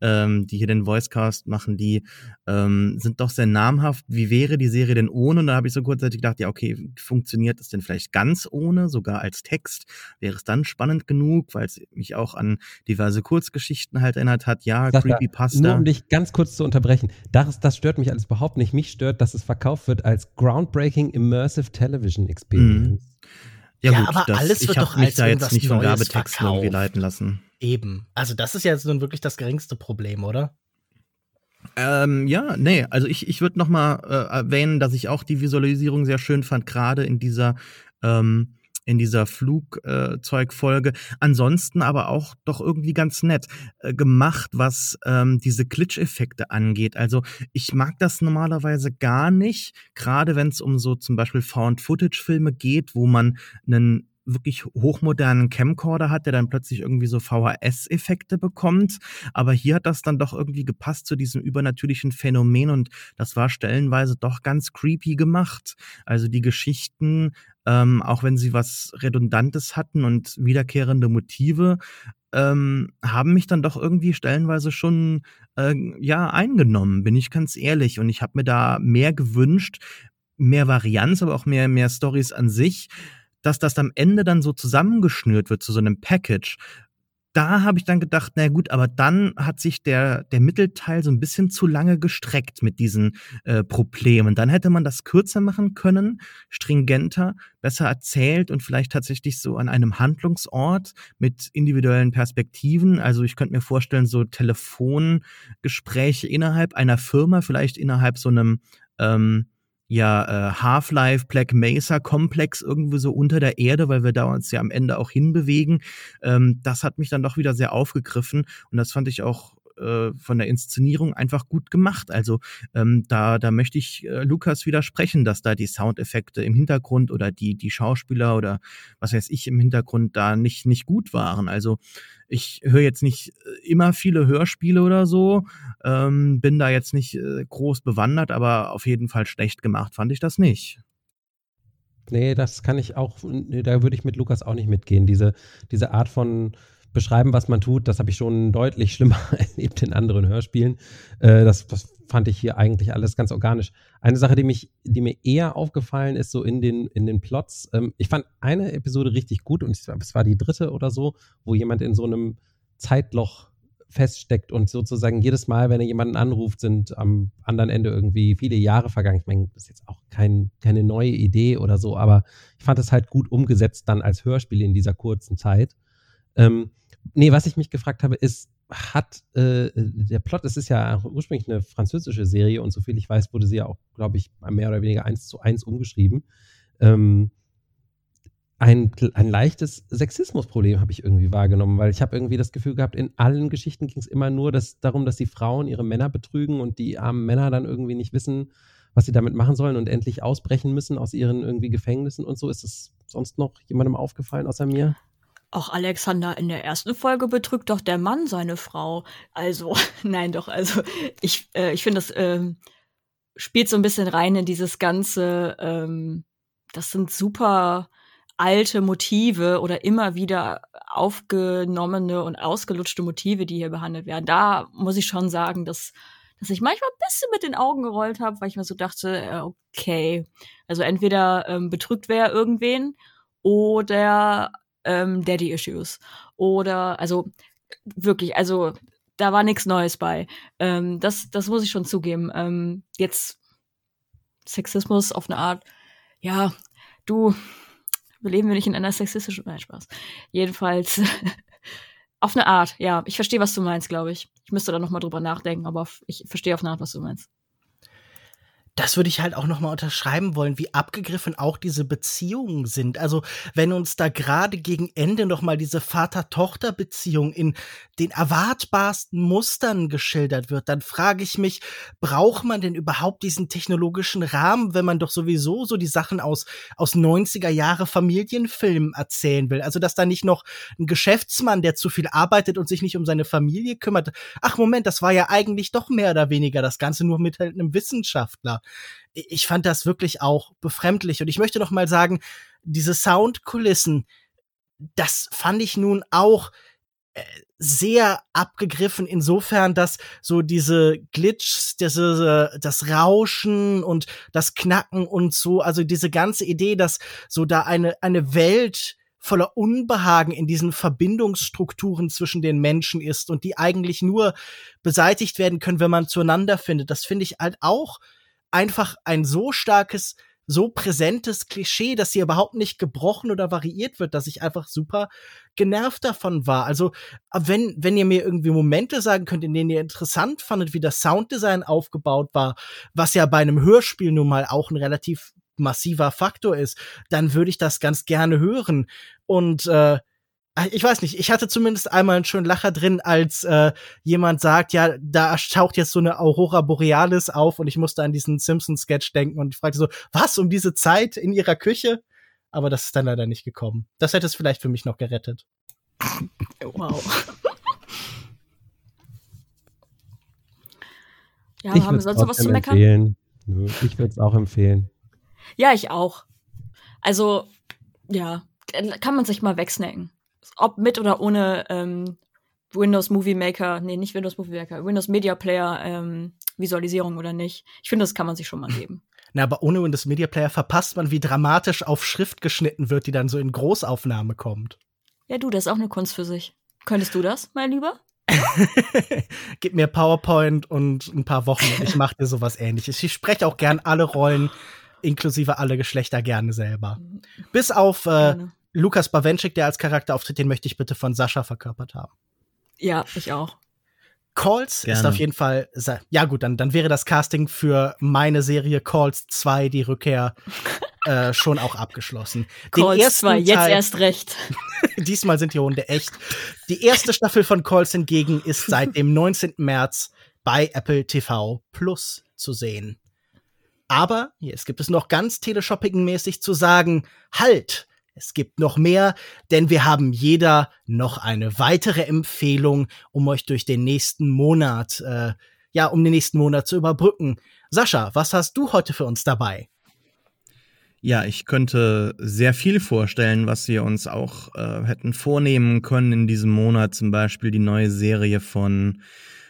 ähm, die hier den Voicecast machen, die ähm, sind doch sehr namhaft. Wie wäre die Serie denn ohne? Und da habe ich so kurzzeitig gedacht, ja, okay, funktioniert es denn vielleicht ganz ohne, sogar als Text? Wäre es dann spannend genug, weil es mich auch an diverse Kurzgeschichten halt erinnert hat? Ja, Sag Creepypasta. Nur um dich ganz kurz zu unterbrechen. Das, das stört mich alles überhaupt nicht. Mich stört, dass es verkauft wird als Groundbreaking Immersive Television Experience. Mhm. Ja, ja gut, aber das, alles wird ich doch mich da jetzt nicht von Werbetexten irgendwie leiten lassen. Eben. Also das ist ja jetzt nun wirklich das geringste Problem, oder? Ähm, ja, nee, also ich, ich würde noch mal äh, erwähnen, dass ich auch die Visualisierung sehr schön fand, gerade in dieser ähm, in dieser Flugzeugfolge. Äh, Ansonsten aber auch doch irgendwie ganz nett äh, gemacht, was ähm, diese Glitch-Effekte angeht. Also ich mag das normalerweise gar nicht, gerade wenn es um so zum Beispiel Found-Footage-Filme geht, wo man einen wirklich hochmodernen Camcorder hat, der dann plötzlich irgendwie so VHS-Effekte bekommt. Aber hier hat das dann doch irgendwie gepasst zu diesem übernatürlichen Phänomen und das war stellenweise doch ganz creepy gemacht. Also die Geschichten, ähm, auch wenn sie was Redundantes hatten und wiederkehrende Motive, ähm, haben mich dann doch irgendwie stellenweise schon äh, ja eingenommen, bin ich ganz ehrlich. Und ich habe mir da mehr gewünscht, mehr Varianz, aber auch mehr mehr Stories an sich dass das am Ende dann so zusammengeschnürt wird zu so einem Package, da habe ich dann gedacht, na gut, aber dann hat sich der, der Mittelteil so ein bisschen zu lange gestreckt mit diesen äh, Problemen. Dann hätte man das kürzer machen können, stringenter, besser erzählt und vielleicht tatsächlich so an einem Handlungsort mit individuellen Perspektiven. Also ich könnte mir vorstellen, so Telefongespräche innerhalb einer Firma, vielleicht innerhalb so einem ähm, ja äh, Half-Life Black Mesa Komplex irgendwo so unter der Erde, weil wir da uns ja am Ende auch hinbewegen. Ähm, das hat mich dann doch wieder sehr aufgegriffen und das fand ich auch äh, von der Inszenierung einfach gut gemacht. Also ähm, da, da möchte ich äh, Lukas widersprechen, dass da die Soundeffekte im Hintergrund oder die, die Schauspieler oder was weiß ich im Hintergrund da nicht, nicht gut waren. Also ich höre jetzt nicht äh, immer viele Hörspiele oder so, ähm, bin da jetzt nicht äh, groß bewandert, aber auf jeden Fall schlecht gemacht fand ich das nicht. Nee, das kann ich auch, da würde ich mit Lukas auch nicht mitgehen. Diese, diese Art von beschreiben, was man tut, das habe ich schon deutlich schlimmer erlebt in anderen Hörspielen. Äh, das, das fand ich hier eigentlich alles ganz organisch. Eine Sache, die mich, die mir eher aufgefallen ist, so in den, in den Plots, ähm, ich fand eine Episode richtig gut und es war die dritte oder so, wo jemand in so einem Zeitloch feststeckt und sozusagen jedes Mal, wenn er jemanden anruft, sind am anderen Ende irgendwie viele Jahre vergangen. Ich meine, das ist jetzt auch kein, keine neue Idee oder so, aber ich fand es halt gut umgesetzt dann als Hörspiel in dieser kurzen Zeit. Ähm, nee, was ich mich gefragt habe, ist, hat äh, der Plot, es ist ja ursprünglich eine französische Serie und soviel ich weiß, wurde sie ja auch, glaube ich, mehr oder weniger eins zu eins umgeschrieben. Ähm, ein, ein leichtes Sexismusproblem habe ich irgendwie wahrgenommen, weil ich habe irgendwie das Gefühl gehabt, in allen Geschichten ging es immer nur das, darum, dass die Frauen ihre Männer betrügen und die armen Männer dann irgendwie nicht wissen, was sie damit machen sollen und endlich ausbrechen müssen aus ihren irgendwie Gefängnissen und so. Ist es sonst noch jemandem aufgefallen außer mir? Auch Alexander in der ersten Folge betrügt doch der Mann seine Frau. Also, nein, doch, also ich, äh, ich finde, das ähm, spielt so ein bisschen rein in dieses ganze, ähm, das sind super alte Motive oder immer wieder aufgenommene und ausgelutschte Motive, die hier behandelt werden. Da muss ich schon sagen, dass, dass ich manchmal ein bisschen mit den Augen gerollt habe, weil ich mir so dachte, äh, okay, also entweder ähm, betrügt wer irgendwen oder ähm, Daddy Issues. Oder, also wirklich, also da war nichts Neues bei. Ähm, das, das muss ich schon zugeben. Ähm, jetzt Sexismus auf eine Art, ja, du, leben wir nicht in einer sexistischen, nein, Spaß. Jedenfalls auf eine Art, ja, ich verstehe, was du meinst, glaube ich. Ich müsste da noch mal drüber nachdenken, aber ich verstehe auf eine Art, was du meinst das würde ich halt auch noch mal unterschreiben wollen, wie abgegriffen auch diese Beziehungen sind. Also wenn uns da gerade gegen Ende noch mal diese Vater-Tochter-Beziehung in den erwartbarsten Mustern geschildert wird, dann frage ich mich, braucht man denn überhaupt diesen technologischen Rahmen, wenn man doch sowieso so die Sachen aus aus 90er Jahre Familienfilmen erzählen will? Also dass da nicht noch ein Geschäftsmann, der zu viel arbeitet und sich nicht um seine Familie kümmert. Ach Moment, das war ja eigentlich doch mehr oder weniger das Ganze nur mit halt einem Wissenschaftler ich fand das wirklich auch befremdlich. Und ich möchte noch mal sagen, diese Soundkulissen, das fand ich nun auch äh, sehr abgegriffen insofern, dass so diese Glitches, diese, das Rauschen und das Knacken und so, also diese ganze Idee, dass so da eine, eine Welt voller Unbehagen in diesen Verbindungsstrukturen zwischen den Menschen ist und die eigentlich nur beseitigt werden können, wenn man zueinander findet. Das finde ich halt auch einfach ein so starkes, so präsentes Klischee, dass hier überhaupt nicht gebrochen oder variiert wird, dass ich einfach super genervt davon war. Also, wenn, wenn ihr mir irgendwie Momente sagen könnt, in denen ihr interessant fandet, wie das Sounddesign aufgebaut war, was ja bei einem Hörspiel nun mal auch ein relativ massiver Faktor ist, dann würde ich das ganz gerne hören. Und äh, ich weiß nicht, ich hatte zumindest einmal einen schönen Lacher drin, als äh, jemand sagt, ja, da taucht jetzt so eine Aurora Borealis auf und ich musste an diesen Simpsons-Sketch denken und ich fragte so, was, um diese Zeit in ihrer Küche? Aber das ist dann leider nicht gekommen. Das hätte es vielleicht für mich noch gerettet. Wow. ja, ich haben wir sonst noch was zu meckern? Empfehlen. Ich würde es auch empfehlen. Ja, ich auch. Also, ja, kann man sich mal wegsnacken ob mit oder ohne ähm, Windows Movie Maker, nee, nicht Windows Movie Maker, Windows Media Player ähm, Visualisierung oder nicht. Ich finde, das kann man sich schon mal geben. Na, aber ohne Windows Media Player verpasst man, wie dramatisch auf Schrift geschnitten wird, die dann so in Großaufnahme kommt. Ja, du, das ist auch eine Kunst für sich. Könntest du das, mein Lieber? Gib mir PowerPoint und ein paar Wochen und ich mache dir sowas ähnliches. Ich spreche auch gern alle Rollen, inklusive alle Geschlechter, gerne selber. Bis auf äh, Lukas Bawenschik, der als Charakter auftritt, den möchte ich bitte von Sascha verkörpert haben. Ja, ich auch. Calls Gerne. ist auf jeden Fall, ja gut, dann, dann wäre das Casting für meine Serie Calls 2, die Rückkehr, äh, schon auch abgeschlossen. Den Calls 2, jetzt erst recht. Diesmal sind die Hunde echt. Die erste Staffel von Calls hingegen ist seit dem 19. März bei Apple TV Plus zu sehen. Aber jetzt gibt es noch ganz Teleshopping-mäßig zu sagen, halt! Es gibt noch mehr, denn wir haben jeder noch eine weitere Empfehlung, um euch durch den nächsten Monat, äh, ja, um den nächsten Monat zu überbrücken. Sascha, was hast du heute für uns dabei? Ja, ich könnte sehr viel vorstellen, was wir uns auch äh, hätten vornehmen können in diesem Monat. Zum Beispiel die neue Serie von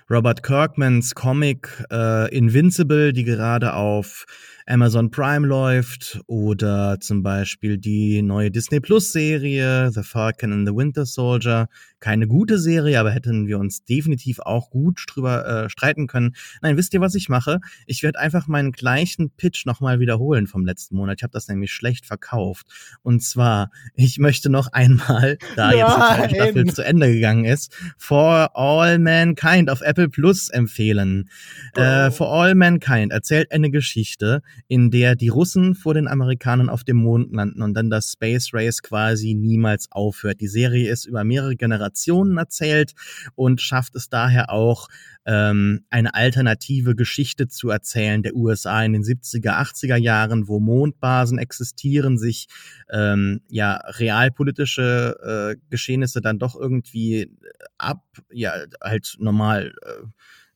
Robert Kirkmans Comic äh, Invincible, die gerade auf Amazon Prime läuft oder zum Beispiel die neue Disney Plus Serie The Falcon and the Winter Soldier. Keine gute Serie, aber hätten wir uns definitiv auch gut drüber äh, streiten können. Nein, wisst ihr, was ich mache? Ich werde einfach meinen gleichen Pitch nochmal wiederholen vom letzten Monat. Ich habe das nämlich schlecht verkauft. Und zwar, ich möchte noch einmal, da jetzt die Staffel zu Ende gegangen ist, For All Mankind auf Apple Plus empfehlen. Oh. Äh, For All Mankind erzählt eine Geschichte, in der die Russen vor den Amerikanern auf dem Mond landen und dann das Space Race quasi niemals aufhört. Die Serie ist über mehrere Generationen erzählt und schafft es daher auch, ähm, eine alternative Geschichte zu erzählen der USA in den 70er, 80er Jahren, wo Mondbasen existieren, sich ähm, ja realpolitische äh, Geschehnisse dann doch irgendwie ab, ja, halt normal äh,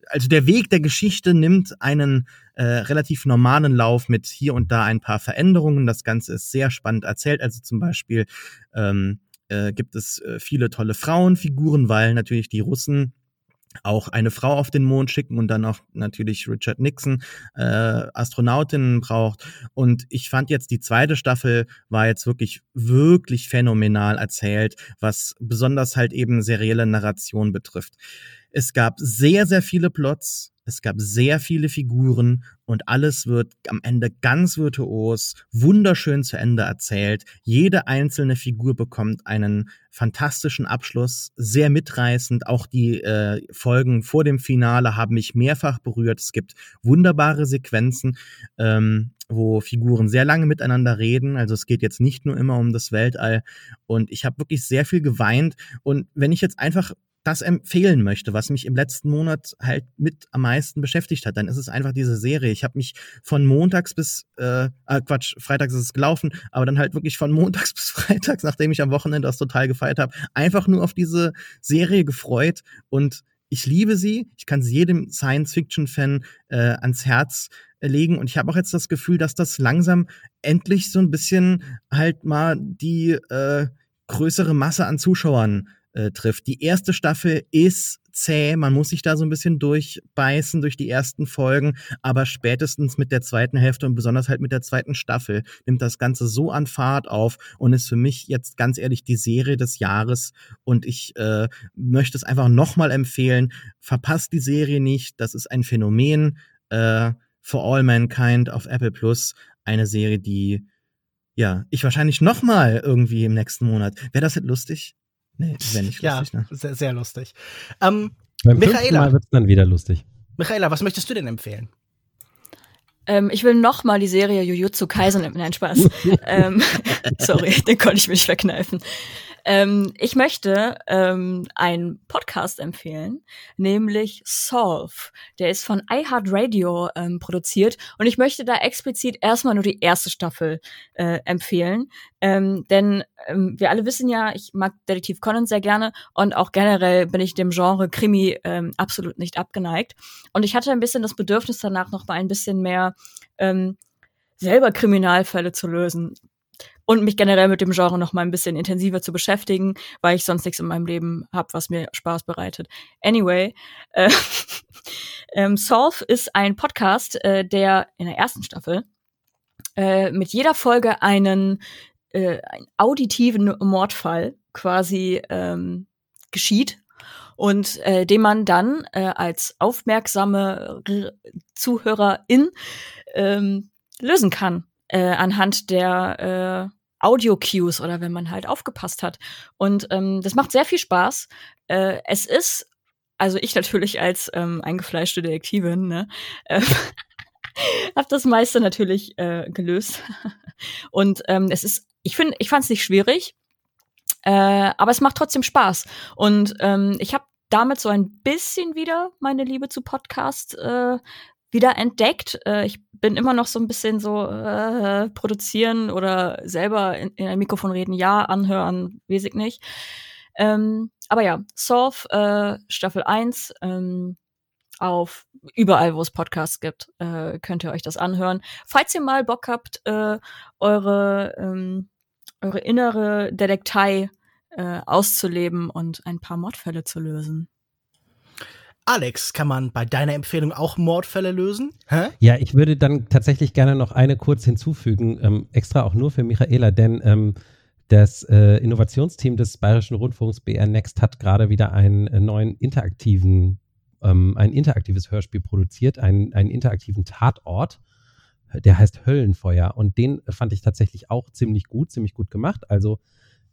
also der Weg der Geschichte nimmt einen äh, relativ normalen Lauf mit hier und da ein paar Veränderungen. Das Ganze ist sehr spannend erzählt. Also zum Beispiel ähm, äh, gibt es äh, viele tolle Frauenfiguren, weil natürlich die Russen auch eine Frau auf den Mond schicken und dann auch natürlich Richard Nixon äh, Astronautinnen braucht. Und ich fand jetzt die zweite Staffel war jetzt wirklich, wirklich phänomenal erzählt, was besonders halt eben serielle Narration betrifft. Es gab sehr, sehr viele Plots, es gab sehr viele Figuren und alles wird am Ende ganz virtuos, wunderschön zu Ende erzählt. Jede einzelne Figur bekommt einen fantastischen Abschluss, sehr mitreißend. Auch die äh, Folgen vor dem Finale haben mich mehrfach berührt. Es gibt wunderbare Sequenzen, ähm, wo Figuren sehr lange miteinander reden. Also es geht jetzt nicht nur immer um das Weltall. Und ich habe wirklich sehr viel geweint. Und wenn ich jetzt einfach das empfehlen möchte, was mich im letzten Monat halt mit am meisten beschäftigt hat, dann ist es einfach diese Serie. Ich habe mich von montags bis, äh, äh, Quatsch, freitags ist es gelaufen, aber dann halt wirklich von montags bis freitags, nachdem ich am Wochenende das total gefeiert habe, einfach nur auf diese Serie gefreut und ich liebe sie. Ich kann sie jedem Science-Fiction-Fan äh, ans Herz legen und ich habe auch jetzt das Gefühl, dass das langsam endlich so ein bisschen halt mal die äh, größere Masse an Zuschauern äh, trifft. Die erste Staffel ist zäh, man muss sich da so ein bisschen durchbeißen durch die ersten Folgen, aber spätestens mit der zweiten Hälfte und besonders halt mit der zweiten Staffel nimmt das Ganze so an Fahrt auf und ist für mich jetzt ganz ehrlich die Serie des Jahres und ich äh, möchte es einfach nochmal empfehlen. Verpasst die Serie nicht, das ist ein Phänomen. Äh, For All Mankind auf Apple Plus, eine Serie, die ja, ich wahrscheinlich nochmal irgendwie im nächsten Monat. Wäre das nicht lustig? Nee, wäre nicht lustig, ja, ne? Sehr, sehr lustig. Ähm, Beim Michaela. Mal wird's dann wieder lustig. Michaela, was möchtest du denn empfehlen? Ähm, ich will noch mal die Serie Jujutsu Kaisen. Nein, Spaß. ähm, sorry, den konnte ich mir nicht verkneifen. Ähm, ich möchte ähm, einen Podcast empfehlen, nämlich Solve. Der ist von iHeartRadio ähm, produziert und ich möchte da explizit erstmal nur die erste Staffel äh, empfehlen, ähm, denn ähm, wir alle wissen ja, ich mag Detektiv Conan sehr gerne und auch generell bin ich dem Genre Krimi ähm, absolut nicht abgeneigt. Und ich hatte ein bisschen das Bedürfnis danach noch mal ein bisschen mehr ähm, selber Kriminalfälle zu lösen und mich generell mit dem Genre noch mal ein bisschen intensiver zu beschäftigen, weil ich sonst nichts in meinem Leben habe, was mir Spaß bereitet. Anyway, äh, ähm, Solve ist ein Podcast, äh, der in der ersten Staffel äh, mit jeder Folge einen, äh, einen auditiven Mordfall quasi ähm, geschieht und äh, den man dann äh, als aufmerksame Zuhörerin ähm, lösen kann äh, anhand der äh, Audio-Cues oder wenn man halt aufgepasst hat. Und ähm, das macht sehr viel Spaß. Äh, es ist, also ich natürlich als ähm, eingefleischte Detektivin, ne, äh, habe das meiste natürlich äh, gelöst. Und ähm, es ist, ich finde, ich fand es nicht schwierig, äh, aber es macht trotzdem Spaß. Und ähm, ich habe damit so ein bisschen wieder meine Liebe zu Podcasts äh, wieder entdeckt. Äh, ich bin immer noch so ein bisschen so äh, produzieren oder selber in, in ein Mikrofon reden, ja, anhören, weiß ich nicht. Ähm, aber ja, Solve äh, Staffel 1 ähm, auf überall, wo es Podcasts gibt, äh, könnt ihr euch das anhören. Falls ihr mal Bock habt, äh, eure, ähm, eure innere Detektei äh, auszuleben und ein paar Mordfälle zu lösen. Alex, kann man bei deiner Empfehlung auch Mordfälle lösen? Hä? Ja, ich würde dann tatsächlich gerne noch eine kurz hinzufügen, ähm, extra auch nur für Michaela, denn ähm, das äh, Innovationsteam des Bayerischen Rundfunks BR Next hat gerade wieder einen äh, neuen interaktiven, ähm, ein interaktives Hörspiel produziert, einen, einen interaktiven Tatort. Der heißt Höllenfeuer und den fand ich tatsächlich auch ziemlich gut, ziemlich gut gemacht. Also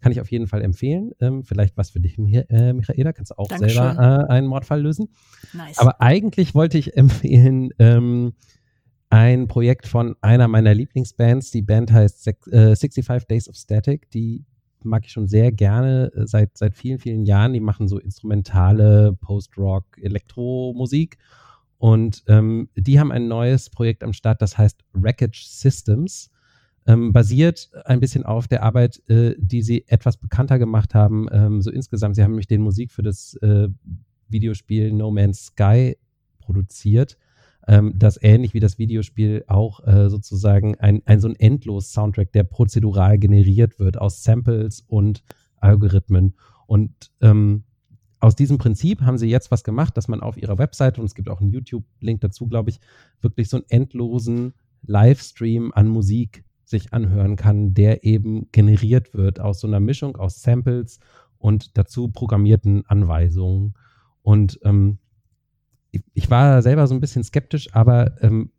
kann ich auf jeden Fall empfehlen. Ähm, vielleicht was für dich, äh, Michaela. Kannst du auch Dankeschön. selber äh, einen Mordfall lösen. Nice. Aber eigentlich wollte ich empfehlen ähm, ein Projekt von einer meiner Lieblingsbands. Die Band heißt äh, 65 Days of Static. Die mag ich schon sehr gerne äh, seit, seit vielen, vielen Jahren. Die machen so instrumentale Post-Rock, Elektromusik. Und ähm, die haben ein neues Projekt am Start, das heißt Wreckage Systems ähm, basiert ein bisschen auf der Arbeit, äh, die sie etwas bekannter gemacht haben. Ähm, so insgesamt, sie haben nämlich den Musik für das äh, Videospiel No Man's Sky produziert, ähm, das ähnlich wie das Videospiel auch äh, sozusagen ein, ein so ein endlos Soundtrack, der prozedural generiert wird aus Samples und Algorithmen. Und ähm, aus diesem Prinzip haben sie jetzt was gemacht, dass man auf ihrer Webseite, und es gibt auch einen YouTube-Link dazu, glaube ich, wirklich so einen endlosen Livestream an Musik sich anhören kann, der eben generiert wird aus so einer Mischung aus Samples und dazu programmierten Anweisungen. Und ähm, ich, war selber so ein bisschen skeptisch, aber ähm,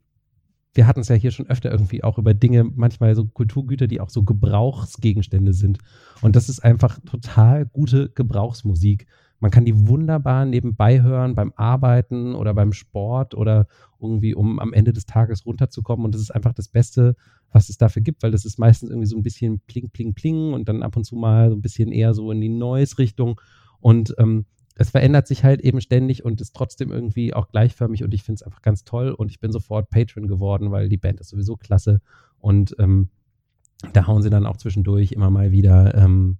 wir hatten es ja hier schon öfter irgendwie auch über Dinge, manchmal so Kulturgüter, die auch so Gebrauchsgegenstände sind. Und das ist einfach total gute Gebrauchsmusik. Man kann die wunderbar nebenbei hören beim Arbeiten oder beim Sport oder irgendwie, um am Ende des Tages runterzukommen. Und das ist einfach das Beste, was es dafür gibt, weil das ist meistens irgendwie so ein bisschen pling, pling, pling und dann ab und zu mal so ein bisschen eher so in die Noise-Richtung. Und ähm, es verändert sich halt eben ständig und ist trotzdem irgendwie auch gleichförmig und ich finde es einfach ganz toll und ich bin sofort Patron geworden, weil die Band ist sowieso klasse und ähm, da hauen sie dann auch zwischendurch immer mal wieder ähm,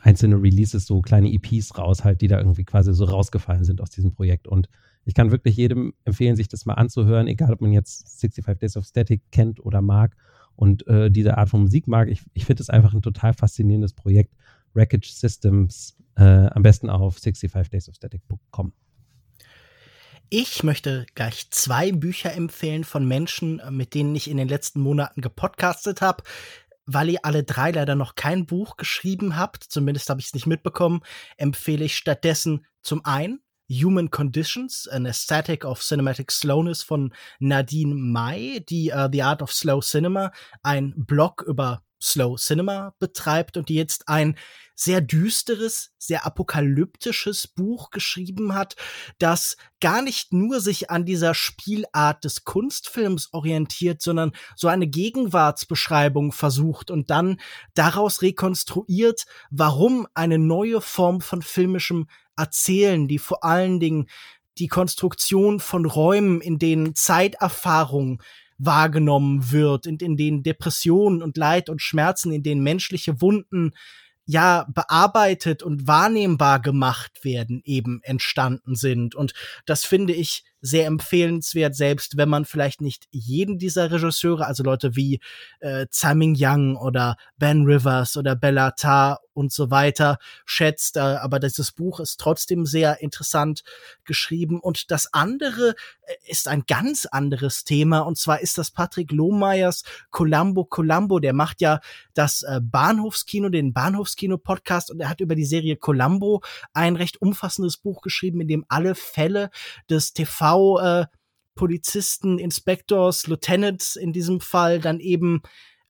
einzelne Releases, so kleine EPs raus, halt, die da irgendwie quasi so rausgefallen sind aus diesem Projekt. Und ich kann wirklich jedem empfehlen, sich das mal anzuhören, egal ob man jetzt 65 Days of Static kennt oder mag und äh, diese Art von Musik mag. Ich, ich finde es einfach ein total faszinierendes Projekt. Wreckage Systems, äh, am besten auf 65daysofstatic.com. Ich möchte gleich zwei Bücher empfehlen von Menschen, mit denen ich in den letzten Monaten gepodcastet habe weil ihr alle drei leider noch kein Buch geschrieben habt, zumindest habe ich es nicht mitbekommen, empfehle ich stattdessen zum einen Human Conditions, an Aesthetic of Cinematic Slowness von Nadine Mai, die uh, The Art of Slow Cinema, ein Blog über Slow Cinema betreibt und die jetzt ein sehr düsteres, sehr apokalyptisches Buch geschrieben hat, das gar nicht nur sich an dieser Spielart des Kunstfilms orientiert, sondern so eine Gegenwartsbeschreibung versucht und dann daraus rekonstruiert, warum eine neue Form von filmischem Erzählen, die vor allen Dingen die Konstruktion von Räumen, in denen Zeiterfahrung wahrgenommen wird, in, in denen Depressionen und Leid und Schmerzen, in denen menschliche Wunden ja bearbeitet und wahrnehmbar gemacht werden, eben entstanden sind. Und das finde ich sehr empfehlenswert, selbst wenn man vielleicht nicht jeden dieser Regisseure, also Leute wie äh, Tsai Ming Yang oder Ben Rivers oder Bella Tarr und so weiter schätzt. Äh, aber dieses Buch ist trotzdem sehr interessant geschrieben. Und das andere äh, ist ein ganz anderes Thema. Und zwar ist das Patrick Lohmeyers Columbo Columbo. Der macht ja das äh, Bahnhofskino, den Bahnhofskino-Podcast. Und er hat über die Serie Columbo ein recht umfassendes Buch geschrieben, in dem alle Fälle des TV äh, Polizisten, Inspectors, Lieutenants in diesem Fall dann eben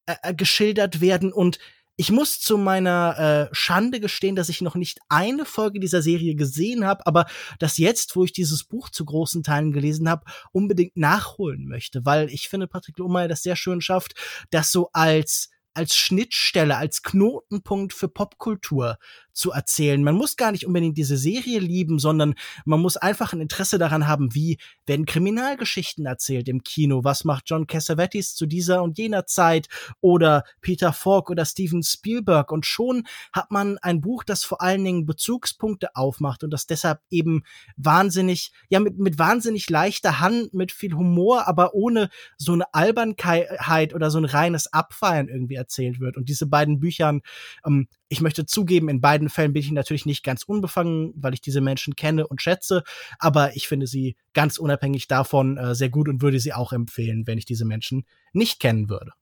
äh, geschildert werden. Und ich muss zu meiner äh, Schande gestehen, dass ich noch nicht eine Folge dieser Serie gesehen habe, aber das jetzt, wo ich dieses Buch zu großen Teilen gelesen habe, unbedingt nachholen möchte, weil ich finde, Patrick Lohmeier das sehr schön schafft, das so als als Schnittstelle, als Knotenpunkt für Popkultur zu erzählen. Man muss gar nicht unbedingt diese Serie lieben, sondern man muss einfach ein Interesse daran haben, wie werden Kriminalgeschichten erzählt im Kino. Was macht John Cassavetes zu dieser und jener Zeit oder Peter Falk oder Steven Spielberg? Und schon hat man ein Buch, das vor allen Dingen Bezugspunkte aufmacht und das deshalb eben wahnsinnig, ja, mit, mit wahnsinnig leichter Hand, mit viel Humor, aber ohne so eine Albernheit oder so ein reines Abfeiern irgendwie erzählt wird. Und diese beiden Büchern, ähm, ich möchte zugeben, in beiden Fällen bin ich natürlich nicht ganz unbefangen, weil ich diese Menschen kenne und schätze, aber ich finde sie ganz unabhängig davon äh, sehr gut und würde sie auch empfehlen, wenn ich diese Menschen nicht kennen würde.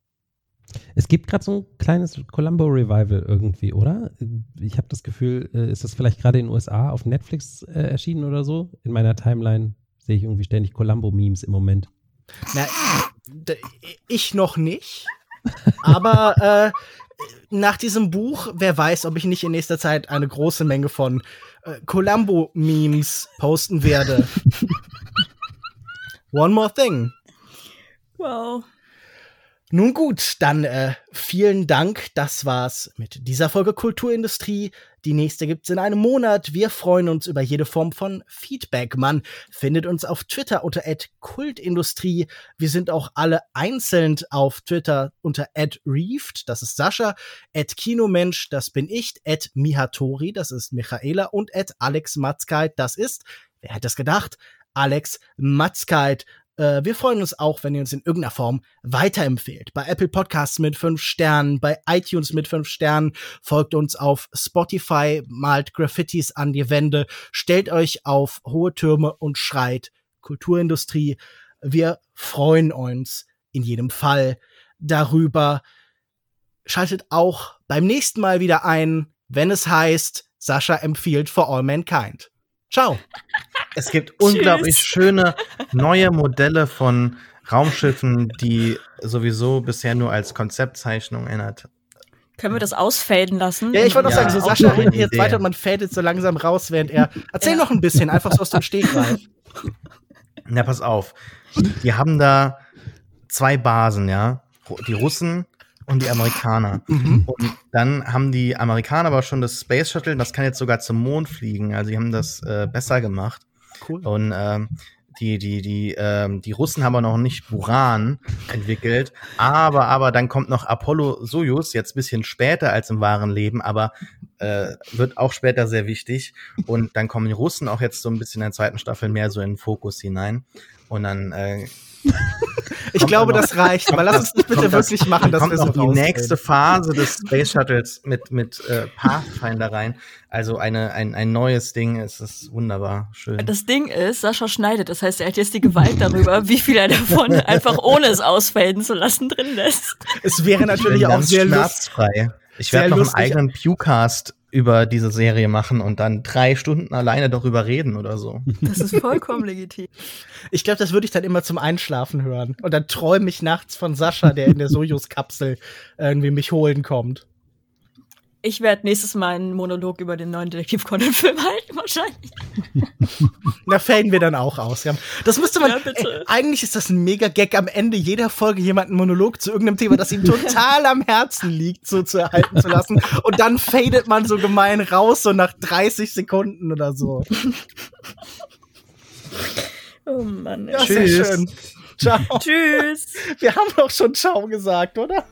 Es gibt gerade so ein kleines Columbo Revival irgendwie, oder? Ich habe das Gefühl, äh, ist das vielleicht gerade in den USA auf Netflix äh, erschienen oder so? In meiner Timeline sehe ich irgendwie ständig Columbo-Memes im Moment. Na, ich noch nicht. Aber äh, nach diesem Buch, wer weiß, ob ich nicht in nächster Zeit eine große Menge von äh, Columbo-Memes posten werde. One more thing. Wow. Nun gut, dann äh, vielen Dank. Das war's mit dieser Folge Kulturindustrie. Die nächste gibt's in einem Monat. Wir freuen uns über jede Form von Feedback. Man findet uns auf Twitter unter @kultindustrie. Wir sind auch alle einzeln auf Twitter unter @reeft, das ist Sascha, @kinomensch, das bin ich, @mihatori, das ist Michaela und @alexmatzkeit, das ist, wer hätte es gedacht, Alex Matzkeit. Äh, wir freuen uns auch, wenn ihr uns in irgendeiner Form weiterempfehlt. Bei Apple Podcasts mit fünf Sternen, bei iTunes mit fünf Sternen, folgt uns auf Spotify, malt Graffitis an die Wände, stellt euch auf hohe Türme und schreit Kulturindustrie. Wir freuen uns in jedem Fall darüber. Schaltet auch beim nächsten Mal wieder ein, wenn es heißt, Sascha empfiehlt for all mankind. Ciao. Es gibt unglaublich schöne neue Modelle von Raumschiffen, die sowieso bisher nur als Konzeptzeichnung erinnert. Können wir das ausfaden lassen? Ja, ich wollte auch ja, sagen, so Sascha redet jetzt weiter und man fadet so langsam raus, während er. Erzähl ja. noch ein bisschen, einfach so aus dem Stegreif. Na, pass auf. Die haben da zwei Basen, ja. Die Russen und die Amerikaner. Mhm. Und dann haben die Amerikaner aber schon das Space Shuttle, das kann jetzt sogar zum Mond fliegen. Also die haben das äh, besser gemacht. Cool. Und ähm, die, die, die, ähm, die Russen haben aber noch nicht Buran entwickelt. Aber, aber dann kommt noch Apollo Soyuz, jetzt bisschen später als im wahren Leben, aber äh, wird auch später sehr wichtig. Und dann kommen die Russen auch jetzt so ein bisschen in der zweiten Staffel mehr so in den Fokus hinein. Und dann äh, ich glaube, das reicht. Aber lass uns das bitte wirklich das, machen, dass wir so noch die nächste Phase des Space Shuttles mit, mit äh, Pathfinder rein. Also eine, ein, ein neues Ding. Es ist wunderbar schön. Das Ding ist, Sascha schneidet. Das heißt, er hat jetzt die Gewalt darüber, wie viel er davon einfach ohne es ausfaden zu lassen drin lässt. Es wäre natürlich auch sehr lustig. Ich werde noch einen eigenen Pewcast über diese Serie machen und dann drei Stunden alleine darüber reden oder so. Das ist vollkommen legitim. Ich glaube, das würde ich dann immer zum Einschlafen hören. Und dann träume ich nachts von Sascha, der in der Sojus-Kapsel irgendwie mich holen kommt. Ich werde nächstes Mal einen Monolog über den neuen Detektiv Conan-Film halten, wahrscheinlich. Da fällen wir dann auch aus. Ja. Das müsste man. Ja, ey, eigentlich ist das ein mega Gag am Ende jeder Folge jemanden Monolog zu irgendeinem Thema, das ihm total am Herzen liegt, so zu erhalten zu lassen. Und dann fadet man so gemein raus, so nach 30 Sekunden oder so. Oh Mann. Ja, Tschüss. Sehr schön. Ciao. Tschüss. Wir haben doch schon Ciao gesagt, oder?